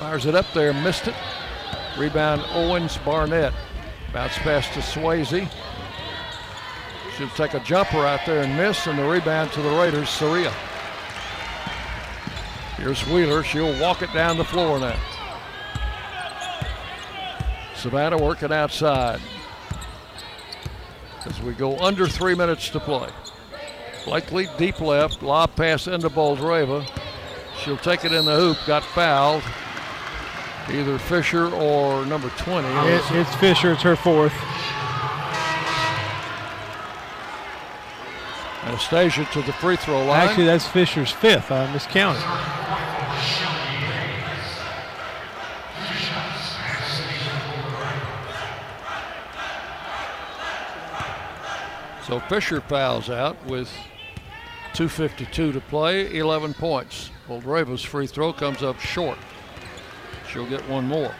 fires it up there, missed it. Rebound Owens Barnett. Bounce pass to Swayze. Should take a jumper out there and miss, and the rebound to the Raiders, Saria. Here's Wheeler. She'll walk it down the floor now. Savannah working outside. As we go under three minutes to play. Blakely deep left, lob pass into Boldreva. She'll take it in the hoop, got fouled. Either Fisher or number 20. It, it's Fisher. It's her fourth. Anastasia to the free throw line. Actually, that's Fisher's fifth. I miscounted. So Fisher fouls out with 2.52 to play, 11 points. Well, Boldreva's free throw comes up short. She'll get one more.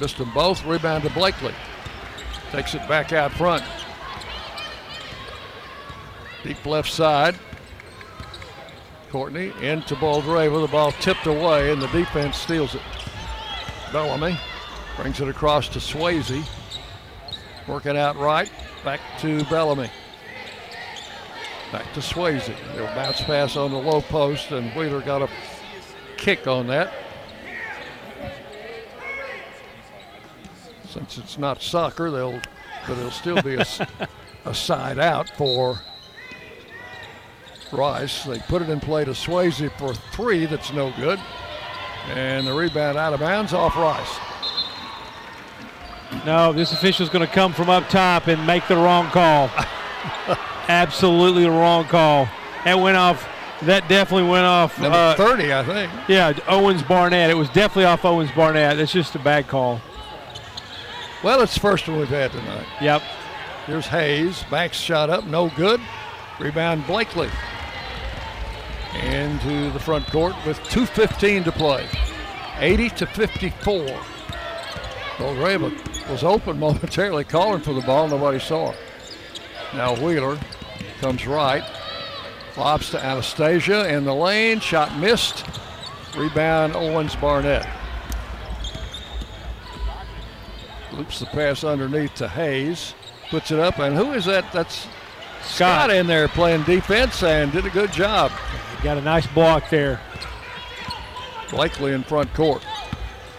Missed them both. Rebound to Blakely. Takes it back out front. Deep left side. Courtney into Boldreva. The ball tipped away, and the defense steals it. Bellamy brings it across to Swayze. Working out right. Back to Bellamy. Back to Swayze. They'll bounce pass on the low post, and Wheeler got a kick on that. Since it's not soccer, they'll but it'll still be a, <laughs> a side out for Rice. They put it in play to Swayze for three. That's no good. And the rebound out of bounds off Rice. No, this official's going to come from up top and make the wrong call. <laughs> Absolutely the wrong call. That went off. That definitely went off. Number uh, 30, I think. Yeah, Owens Barnett. It was definitely off Owens Barnett. That's just a bad call. Well, it's the first one we've had tonight. Yep. Here's Hayes. Banks shot up, no good. Rebound Blakely. Into the front court with 2.15 to play. 80 to 54. Boldreva was open <laughs> momentarily, calling for the ball. Nobody saw it. Now Wheeler comes right. Lobs to Anastasia in the lane. Shot missed. Rebound Owens Barnett. Loops the pass underneath to Hayes. Puts it up. And who is that? That's Scott, in there playing defense and did a good job. Got a nice block there. Blakely in front court.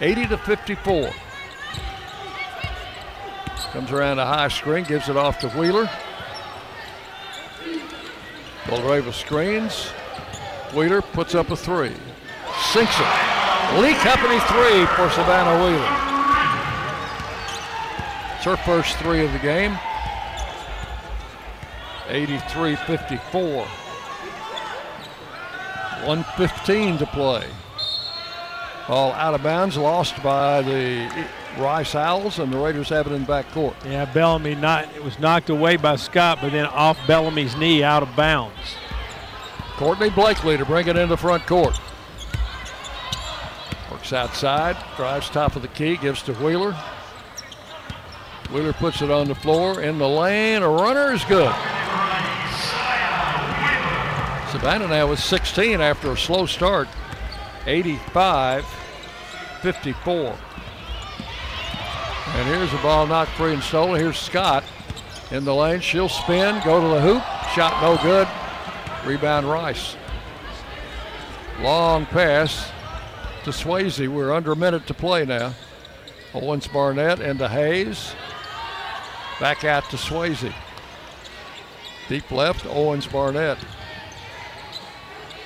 80 to 54. Comes around a high screen, gives it off to Wheeler. Boldreva screens. Wheeler puts up a three. Sinks it. Lee Company three for Savannah Wheeler. It's her first three of the game. 83 54. 115 to play. Ball out of bounds, lost by the Rice Owls, and the Raiders have it in backcourt. Yeah, Bellamy not it was knocked away by Scott, but then off Bellamy's knee out of bounds. Courtney Blakely to bring it into front court. Works outside, drives top of the key, gives to Wheeler. Wheeler puts it on the floor in the lane. A runner is good. Savannah now with 16 after a slow start. 85 54. And here's a ball knocked free and stolen. Here's Scott in the lane. She'll spin, go to the hoop. Shot no good. Rebound Rice. Long pass to Swayze. We're under a minute to play now. Owens Barnett into Hayes. Back out to Swayze. Deep left, Owens Barnett.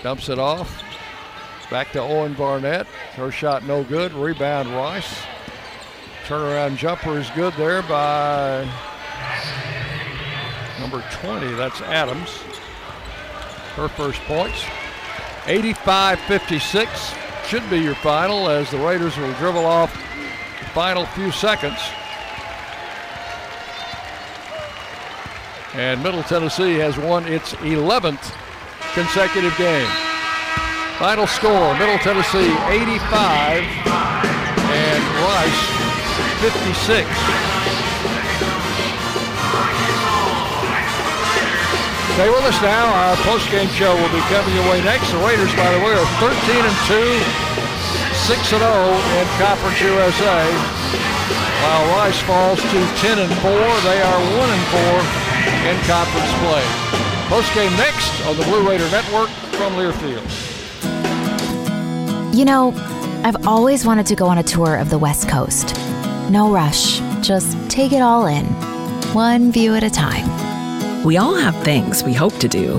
Dumps it off. Back to Owen Barnett. Her shot no good. Rebound Rice. Turnaround jumper is good there by number 20. That's Adams. Her first points. 85 56 should be your final as the Raiders will dribble off the final few seconds. And Middle Tennessee has won its 11th consecutive game. Final score Middle Tennessee 85 and Rice 56. Stay with us now. Our post-game show will be coming your way next. The Raiders, by the way, are 13 and 2, 6 and 0 in Conference USA. While Rice falls to 10 and 4, they are 1 and 4 in conference play. Post-game next on the Blue Raider Network from Learfield. You know, I've always wanted to go on a tour of the West Coast. No rush, just take it all in, one view at a time. We all have things we hope to do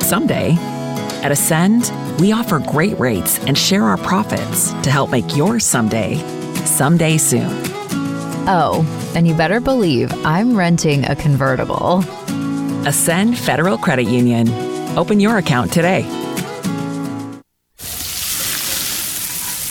someday. At Ascend, we offer great rates and share our profits to help make your someday someday soon. Oh, and you better believe I'm renting a convertible. Ascend Federal Credit Union. Open your account today.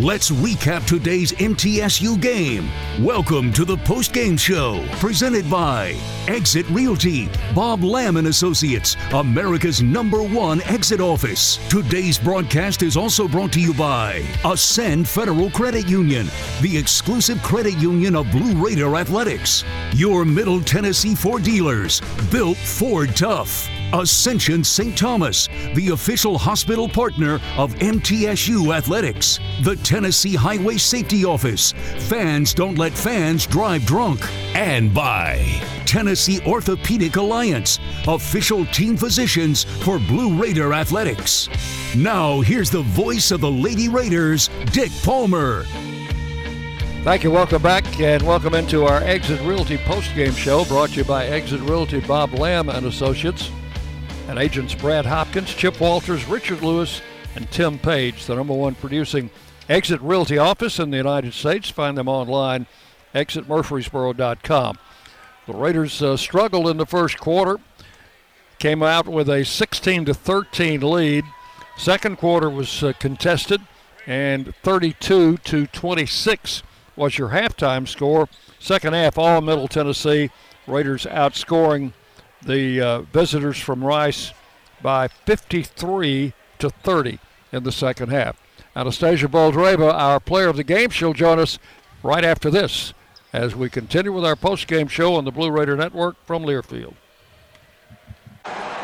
Let's recap today's MTSU game. Welcome to the post-game show, presented by Exit Realty, Bob Lamb and Associates, America's number one exit office. Today's broadcast is also brought to you by Ascend Federal Credit Union, the exclusive credit union of Blue Raider Athletics. Your Middle Tennessee Ford dealers, built Ford Tough. Ascension St. Thomas, the official hospital partner of MTSU Athletics. The Tennessee Highway Safety Office. Fans don't let fans drive drunk. And by Tennessee Orthopedic Alliance, official team physicians for Blue Raider Athletics. Now, here's the voice of the Lady Raiders, Dick Palmer. Thank you. Welcome back and welcome into our Exit Realty post-game show brought to you by Exit Realty Bob Lamb and Associates and agents Brad Hopkins, Chip Walters, Richard Lewis, and Tim Page, the number one producing Exit Realty office in the United States. Find them online, exitmurfreesboro.com. The Raiders uh, struggled in the first quarter, came out with a 16 to 13 lead. Second quarter was uh, contested, and 32 to 26 was your halftime score. Second half, all Middle Tennessee. Raiders outscoring the uh, visitors from Rice by 53 to 30 in the second half. Anastasia Boldreva, our player of the game, she'll join us right after this as we continue with our post-game show on the Blue Raider Network from Learfield.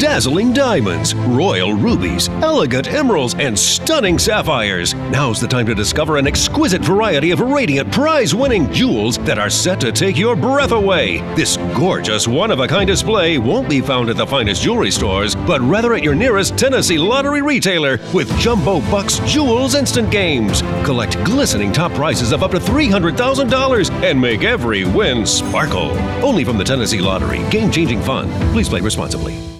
Dazzling diamonds, royal rubies, elegant emeralds, and stunning sapphires. Now's the time to discover an exquisite variety of radiant prize winning jewels that are set to take your breath away. This gorgeous one of a kind display won't be found at the finest jewelry stores, but rather at your nearest Tennessee lottery retailer with Jumbo Bucks Jewels Instant Games. Collect glistening top prizes of up to $300,000 and make every win sparkle. Only from the Tennessee Lottery. Game changing fun. Please play responsibly.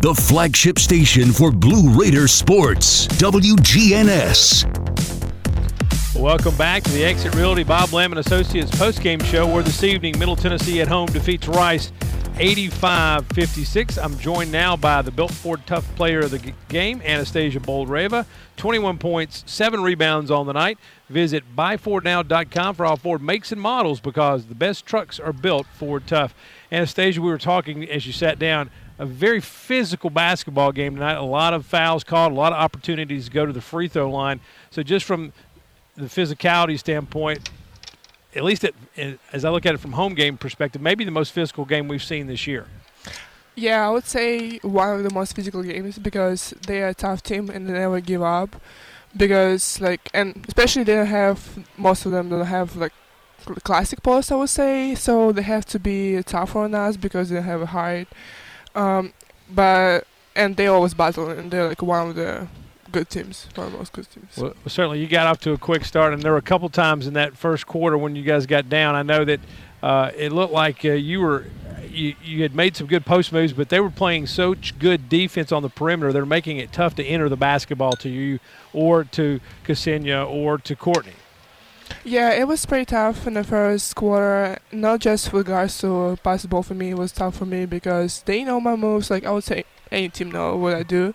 The flagship station for Blue Raider sports, WGNS. Welcome back to the Exit Realty Bob Lamb and Associates postgame show where this evening Middle Tennessee at home defeats Rice 85-56. I'm joined now by the Built Ford Tough player of the game, Anastasia Boldreva. 21 points, 7 rebounds on the night. Visit buyfordnow.com for all Ford makes and models because the best trucks are built Ford Tough. Anastasia, we were talking as you sat down a very physical basketball game tonight. A lot of fouls called, a lot of opportunities to go to the free throw line. So just from the physicality standpoint, at least it, as I look at it from home game perspective, maybe the most physical game we've seen this year. Yeah, I would say one of the most physical games because they are a tough team and they never give up. Because like, and especially they don't have most of them don't have like classic posts. I would say so they have to be tougher on us because they have a height. Um, but and they always battle and they're like one of the good teams, one of the most good teams. Well, certainly, you got off to a quick start, and there were a couple times in that first quarter when you guys got down. I know that uh, it looked like uh, you were you, you had made some good post moves, but they were playing such good defense on the perimeter. They're making it tough to enter the basketball to you or to Ksenia or to Courtney. Yeah, it was pretty tough in the first quarter. Not just with regards to basketball for me, it was tough for me because they know my moves. Like I would say, any team know what I do,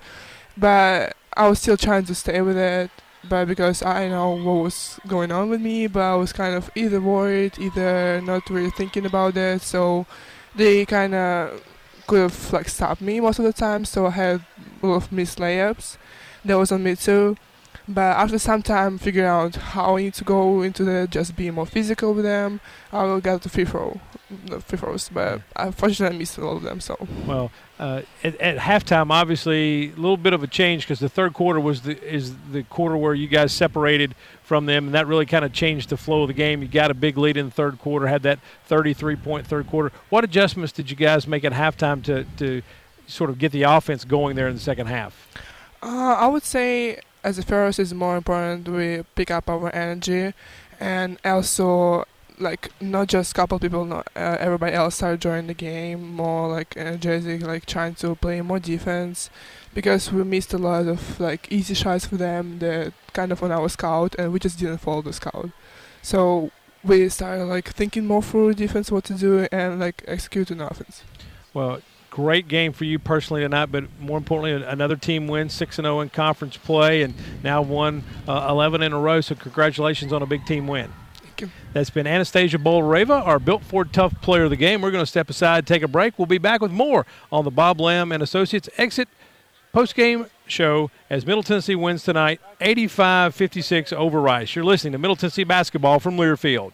but I was still trying to stay with it. But because I know what was going on with me, but I was kind of either worried, either not really thinking about it. So they kind of could have like stopped me most of the time. So I had a lot of missed layups. That was on me too. But after some time figuring out how I need to go into the just be more physical with them, I will get to free throw, the free throws. But unfortunately, I missed a lot of them. So Well, uh, at, at halftime, obviously, a little bit of a change because the third quarter was the is the quarter where you guys separated from them, and that really kind of changed the flow of the game. You got a big lead in the third quarter, had that 33 point third quarter. What adjustments did you guys make at halftime to to sort of get the offense going there in the second half? Uh, I would say as a first is more important we pick up our energy and also like not just couple people not uh, everybody else start joining the game more like energetic like trying to play more defense because we missed a lot of like easy shots for them that kind of on our scout and we just didn't follow the scout. So we started like thinking more through defense what to do and like executing offense. Well, great game for you personally tonight, but more importantly, another team wins 6 0 in conference play and now won uh, 11 in a row. So, congratulations on a big team win. Thank you. That's been Anastasia Boldreva, our Built Ford Tough player of the game. We're going to step aside, take a break. We'll be back with more on the Bob Lamb and Associates Exit post-game show as Middle Tennessee wins tonight 85-56 over Rice. You're listening to Middle Tennessee basketball from Learfield.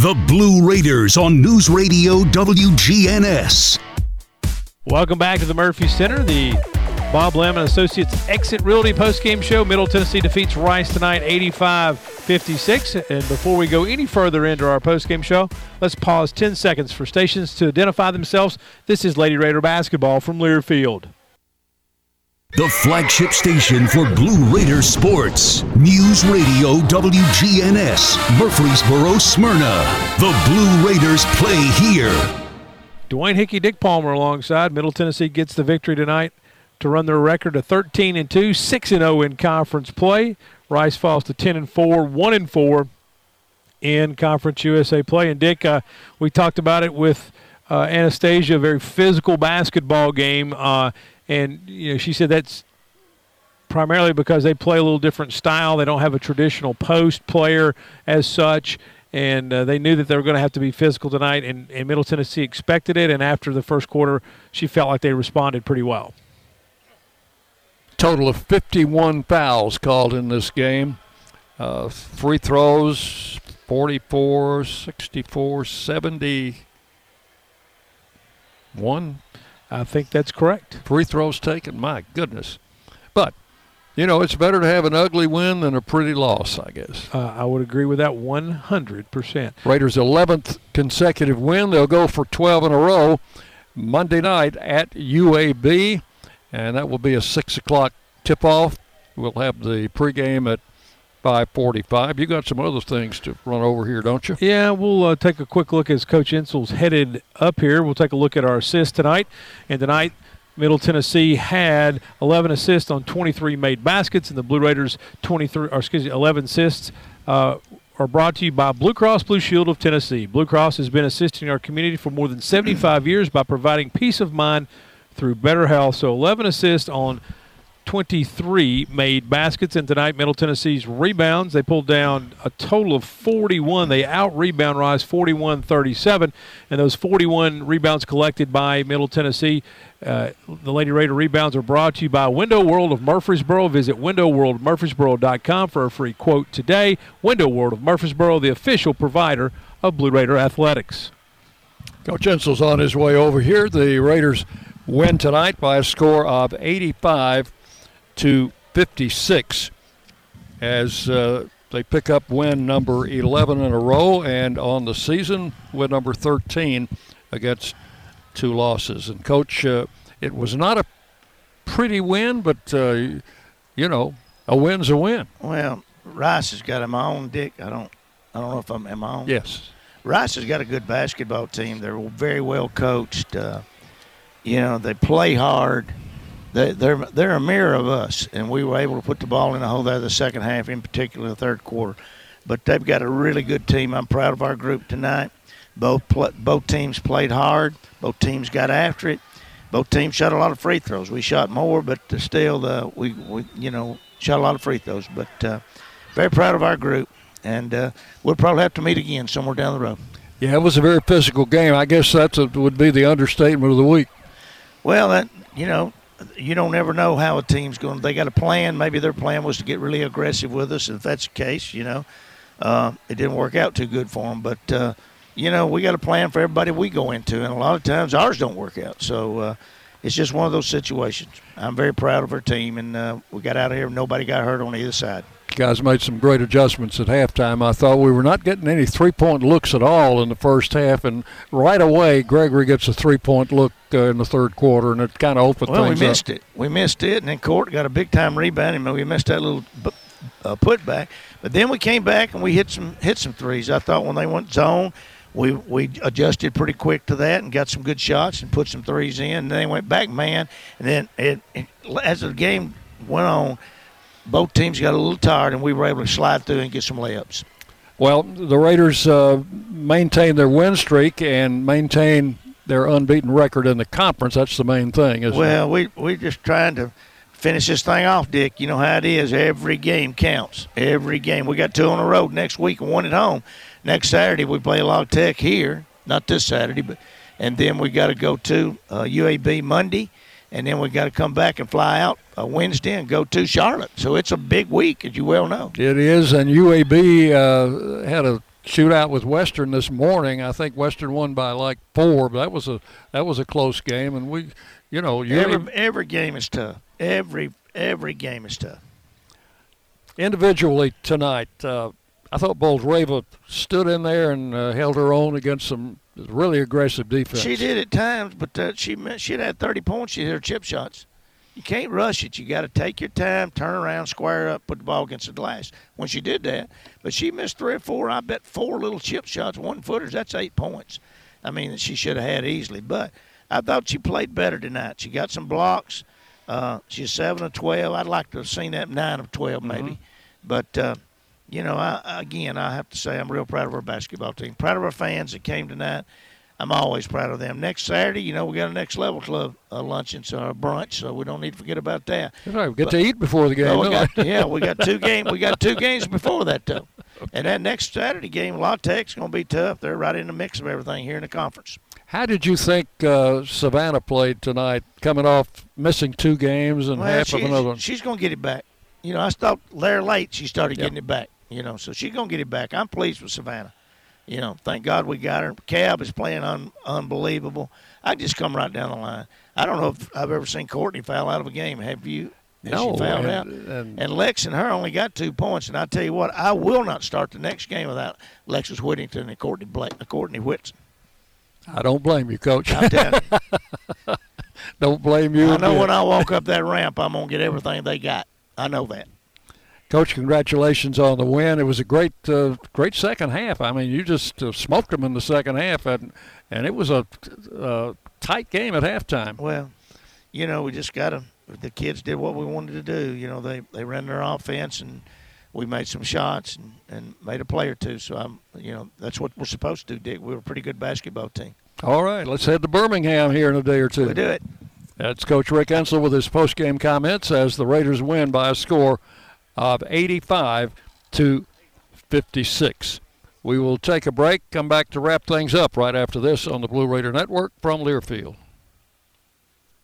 The Blue Raiders on News Radio WGNS. Welcome back to the Murphy Center, the Bob Lamb and Associates Exit Realty postgame show. Middle Tennessee defeats Rice tonight 85-56. And before we go any further into our postgame show, let's pause 10 seconds for stations to identify themselves. This is Lady Raider basketball from Learfield. The flagship station for Blue Raider sports. News Radio WGNS, Murfreesboro, Smyrna. The Blue Raiders play here. Dwayne Hickey, Dick Palmer alongside. Middle Tennessee gets the victory tonight to run their record to 13 and 2, 6 and 0 in conference play. Rice falls to 10 and 4, 1 and 4 in Conference USA play. And Dick, uh, we talked about it with uh, Anastasia, a very physical basketball game. Uh, and you know, she said that's primarily because they play a little different style. They don't have a traditional post player as such. and uh, they knew that they were going to have to be physical tonight. And, and Middle Tennessee expected it. And after the first quarter, she felt like they responded pretty well. Total of 51 fouls called in this game. Uh, free throws 44, 64, 71. I think that's correct. Free throws taken. My goodness. But, you know, it's better to have an ugly win than a pretty loss, I guess. Uh, I would agree with that 100%. Raiders' 11th consecutive win. They'll go for 12 in a row Monday night at UAB, and that will be a 6 o'clock tip off. We'll have the pregame at 545. You got some other things to run over here, don't you? Yeah, we'll uh, take a quick look as Coach Insel's headed up here. We'll take a look at our assists tonight. And tonight, Middle Tennessee had 11 assists on 23 made baskets, and the Blue Raiders 23, or excuse me, 11 assists. Uh, are brought to you by Blue Cross Blue Shield of Tennessee. Blue Cross has been assisting our community for more than 75 years by providing peace of mind through better health. So 11 assists on 23 made baskets. And tonight, Middle Tennessee's rebounds, they pulled down a total of 41. They out rebound Rice 41 37. And those 41 rebounds collected by Middle Tennessee. Uh, the Lady Raider rebounds are brought to you by Window World of Murfreesboro. Visit windowworldmurfreesboro.com for a free quote today. Window World of Murfreesboro, the official provider of Blue Raider athletics. Coach Insel's on his way over here. The Raiders win tonight by a score of 85 to 56 as uh, they pick up win number 11 in a row and on the season win number 13 against two losses. And coach, uh, it was not a pretty win, but uh, you know, a win's a win. Well, Rice has got him on, Dick. I don't, I don't know if I'm am I on. Yes. Rice has got a good basketball team. They're very well coached. Uh, you know, they play hard they, they're they're a mirror of us, and we were able to put the ball in the hole there the second half, in particular the third quarter. But they've got a really good team. I'm proud of our group tonight. Both pl- both teams played hard. Both teams got after it. Both teams shot a lot of free throws. We shot more, but still, the, we, we you know shot a lot of free throws. But uh, very proud of our group, and uh, we'll probably have to meet again somewhere down the road. Yeah, it was a very physical game. I guess that would be the understatement of the week. Well, that you know, you don't ever know how a team's going. They got a plan. Maybe their plan was to get really aggressive with us. If that's the case, you know, uh, it didn't work out too good for them. But uh, you know, we got a plan for everybody we go into, and a lot of times ours don't work out. So uh, it's just one of those situations. I'm very proud of our team, and uh, we got out of here. Nobody got hurt on either side guys made some great adjustments at halftime. I thought we were not getting any three point looks at all in the first half, and right away Gregory gets a three point look uh, in the third quarter, and it kind of opened well, things we missed up. it. We missed it, and then Court got a big time rebound, and we missed that little uh, putback. But then we came back and we hit some hit some threes. I thought when they went zone. We, we adjusted pretty quick to that and got some good shots and put some threes in. And then they went back man. And then it, it, as the game went on, both teams got a little tired, and we were able to slide through and get some layups. Well, the Raiders uh, maintain their win streak and maintain their unbeaten record in the conference. That's the main thing, isn't well, it? we we're just trying to finish this thing off, Dick. You know how it is. Every game counts. Every game. We got two on the road next week and one at home. Next Saturday we play La Tech here. Not this Saturday, but and then we got to go to uh, UAB Monday and then we got to come back and fly out uh, Wednesday and go to Charlotte. So it's a big week, as you well know. It is, and UAB uh, had a shootout with Western this morning. I think Western won by like four, but that was a that was a close game, and we, you know, every every game is tough. Every every game is tough. Individually tonight, uh, I thought Boldreva stood in there and uh, held her own against some really aggressive defense. She did at times, but uh, she she had 30 points. She hit her chip shots. You can't rush it. You got to take your time, turn around, square up, put the ball against the glass. When she did that, but she missed three or four. I bet four little chip shots, one footers. That's eight points. I mean, she should have had easily. But I thought she played better tonight. She got some blocks. Uh, she's seven of twelve. I'd like to have seen that nine of twelve maybe. Mm-hmm. But uh, you know, I, again, I have to say I'm real proud of our basketball team. Proud of our fans that came tonight. I'm always proud of them. Next Saturday, you know, we got a next level club uh, luncheon, so our brunch, so we don't need to forget about that. That's right. We get but, to eat before the game. Well, we got, yeah, we got two <laughs> games. We got two games before that though. and that next Saturday game, La Tech's going to be tough. They're right in the mix of everything here in the conference. How did you think uh, Savannah played tonight, coming off missing two games and Well, half of another one? She's going to get it back. You know, I thought there late she started Yep. getting it back. You know, so she's going to get it back. I'm pleased with Savannah. You know, thank God we got her. Cab is playing un- unbelievable. I just come right down the line. I don't know if I've ever seen Courtney foul out of a game. Have you? No, she fouled and- out. and- And Lex and her only got two points. And I tell you what, I will not start the next game without Lexus Whittington and Courtney Blake, uh, Courtney Whitson. I don't blame you, Coach. I'm telling <laughs> don't blame you. I know bit. when I walk up that ramp, I'm gonna get everything they got. I know that. Coach, congratulations on the win. It was a great, uh, great second half. I mean, you just uh, smoked them in the second half, and and it was a uh, tight game at halftime. Well, you know, we just got to. The kids did what we wanted to do. You know, they they ran their offense, and we made some shots and, and made a play or two. So I'm, you know, that's what we're supposed to do, Dick. We were a pretty good basketball team. All right, let's head to Birmingham here in a day or two. We do it. That's Coach Rick Insel with his post-game comments as the Raiders win by a score of 85 to 56. We will take a break, come back to wrap things up right after this on the Blue Raider Network from Learfield.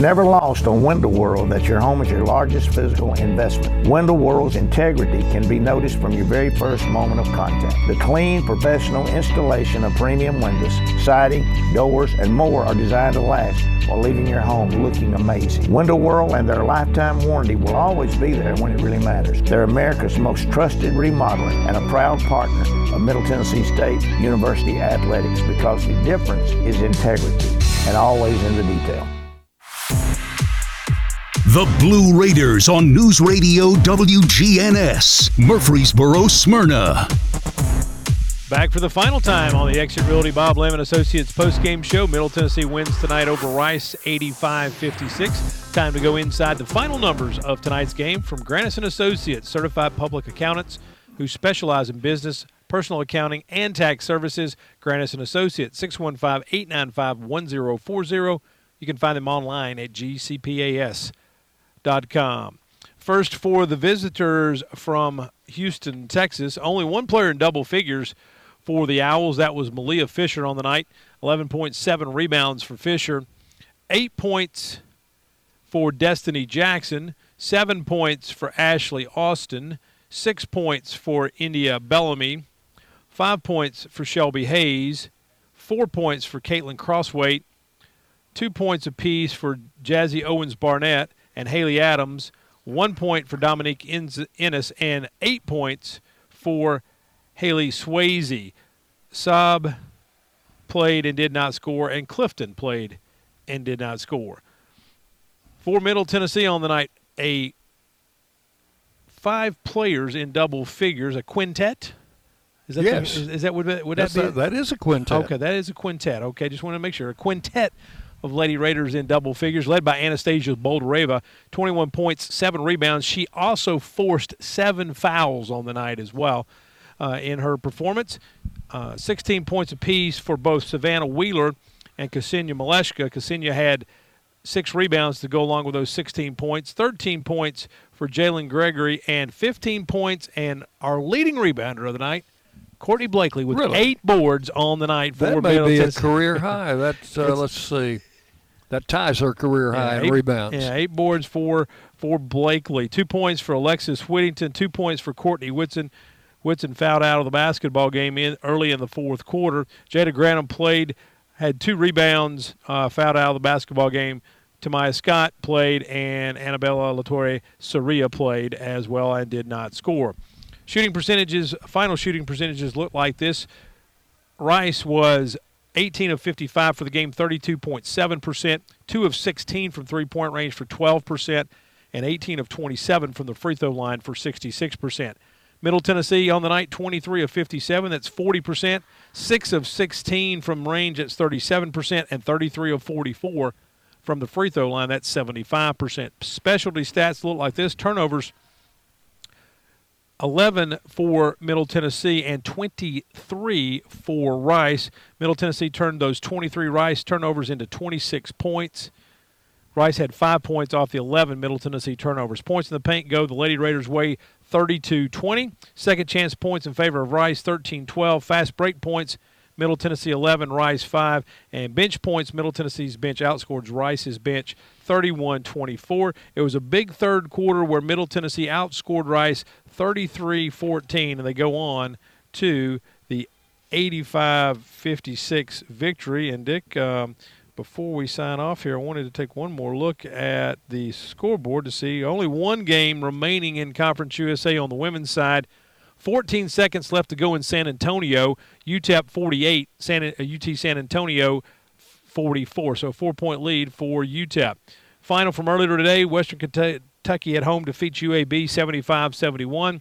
Never lost on Window World that your home is your largest physical investment. Window World's integrity can be noticed from your very first moment of contact. The clean, professional installation of premium windows, siding, doors, and more are designed to last while leaving your home looking amazing. Window World and their lifetime warranty will always be there when it really matters. They're America's most trusted remodeler and a proud partner of Middle Tennessee State University Athletics because the difference is integrity and always in the detail. The Blue Raiders on News Radio WGNS, Murfreesboro, Smyrna. Back for the final time on the Exit Realty Bob Lemon Associates post-game show. Middle Tennessee wins tonight over Rice 85-56. Time to go inside the final numbers of tonight's game from Grantham Associates, certified public accountants who specialize in business, personal accounting, and tax services. Grantham Associates, 615-895-1040. You can find them online at gcpas.com. First for the visitors from Houston, Texas. Only one player in double figures for the Owls. That was Malia Fisher on the night. 11.7 rebounds for Fisher. Eight points for Destiny Jackson. Seven points for Ashley Austin. Six points for India Bellamy. Five points for Shelby Hayes. Four points for Caitlin Crossway. Two points apiece for Jazzy Owens Barnett and Haley Adams. One point for Dominique Ennis and eight points for Haley Swayze. Saab played and did not score, and Clifton played and did not score. For Middle Tennessee on the night, a five players in double figures, a quintet. Is that Yes. The, is, is that would, that- would that be? that- that is a quintet. Okay, that is a quintet. Okay, just want to make sure a quintet of Lady Raiders in double figures, led by Anastasia Boldreva, 21 points, seven rebounds. She also forced seven fouls on the night as well uh, in her performance. Uh, 16 points apiece for both Savannah Wheeler and Ksenia Maleshka. Ksenia had six rebounds to go along with those 16 points, 13 points for Jalen Gregory, and 15 points. And our leading rebounder of the night, Courtney Blakely, with Really? eight boards on the night for That may be a career <laughs> high. That's uh, let's see. That ties her career high in eight, rebounds. Yeah, eight boards for for Blakely. Two points for Alexis Whittington. Two points for Courtney Whitson. Whitson fouled out of the basketball game in early in the fourth quarter. Jada Granum played, had two rebounds, uh, fouled out of the basketball game. Tamaya Scott played, and Annabella Latore Soria played as well and did not score. Shooting percentages, final shooting percentages look like this. Rice was 18 of 55 for the game, 32.7%, 2 of 16 from three point range for 12%, and 18 of 27 from the free throw line for 66%. Middle Tennessee on the night, 23 of 57, that's 40%, 6 of 16 from range, that's 37%, and 33 of 44 from the free throw line, that's 75%. Specialty stats look like this turnovers 11 for Middle Tennessee and 23 for Rice. Middle Tennessee turned those 23 Rice turnovers into 26 points. Rice had five points off the 11 Middle Tennessee turnovers. Points in the paint go the Lady Raiders' way 32 20. Second chance points in favor of Rice 13 12. Fast break points Middle Tennessee 11, Rice 5. And bench points, Middle Tennessee's bench outscores Rice's bench 31 24. It was a big third quarter where Middle Tennessee outscored Rice 33 14, and they go on to the 85 56 victory. And Dick, um, before we sign off here, I wanted to take one more look at the scoreboard to see only one game remaining in Conference USA on the women's side. 14 seconds left to go in San Antonio. UTEP 48, San, uh, UT San Antonio 44. So a four point lead for UTEP. Final from earlier today Western Kentucky at home defeats UAB 75 71.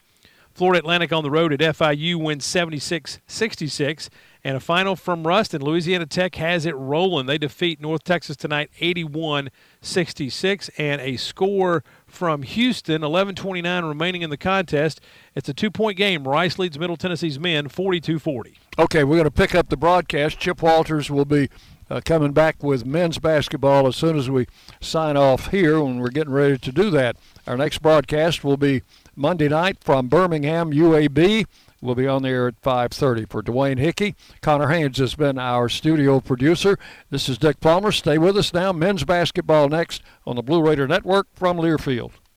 Florida Atlantic on the road at FIU wins 76 66. And a final from Ruston. Louisiana Tech has it rolling. They defeat North Texas tonight 81 66. And a score from Houston, 11 29 remaining in the contest. It's a two point game. Rice leads Middle Tennessee's men 42 40. Okay, we're going to pick up the broadcast. Chip Walters will be uh, coming back with men's basketball as soon as we sign off here when we're getting ready to do that. Our next broadcast will be Monday night from Birmingham, UAB. We'll be on the air at 5:30 for Dwayne Hickey. Connor Haynes has been our studio producer. This is Dick Palmer. Stay with us now. Men's basketball next on the Blue Raider Network from Learfield.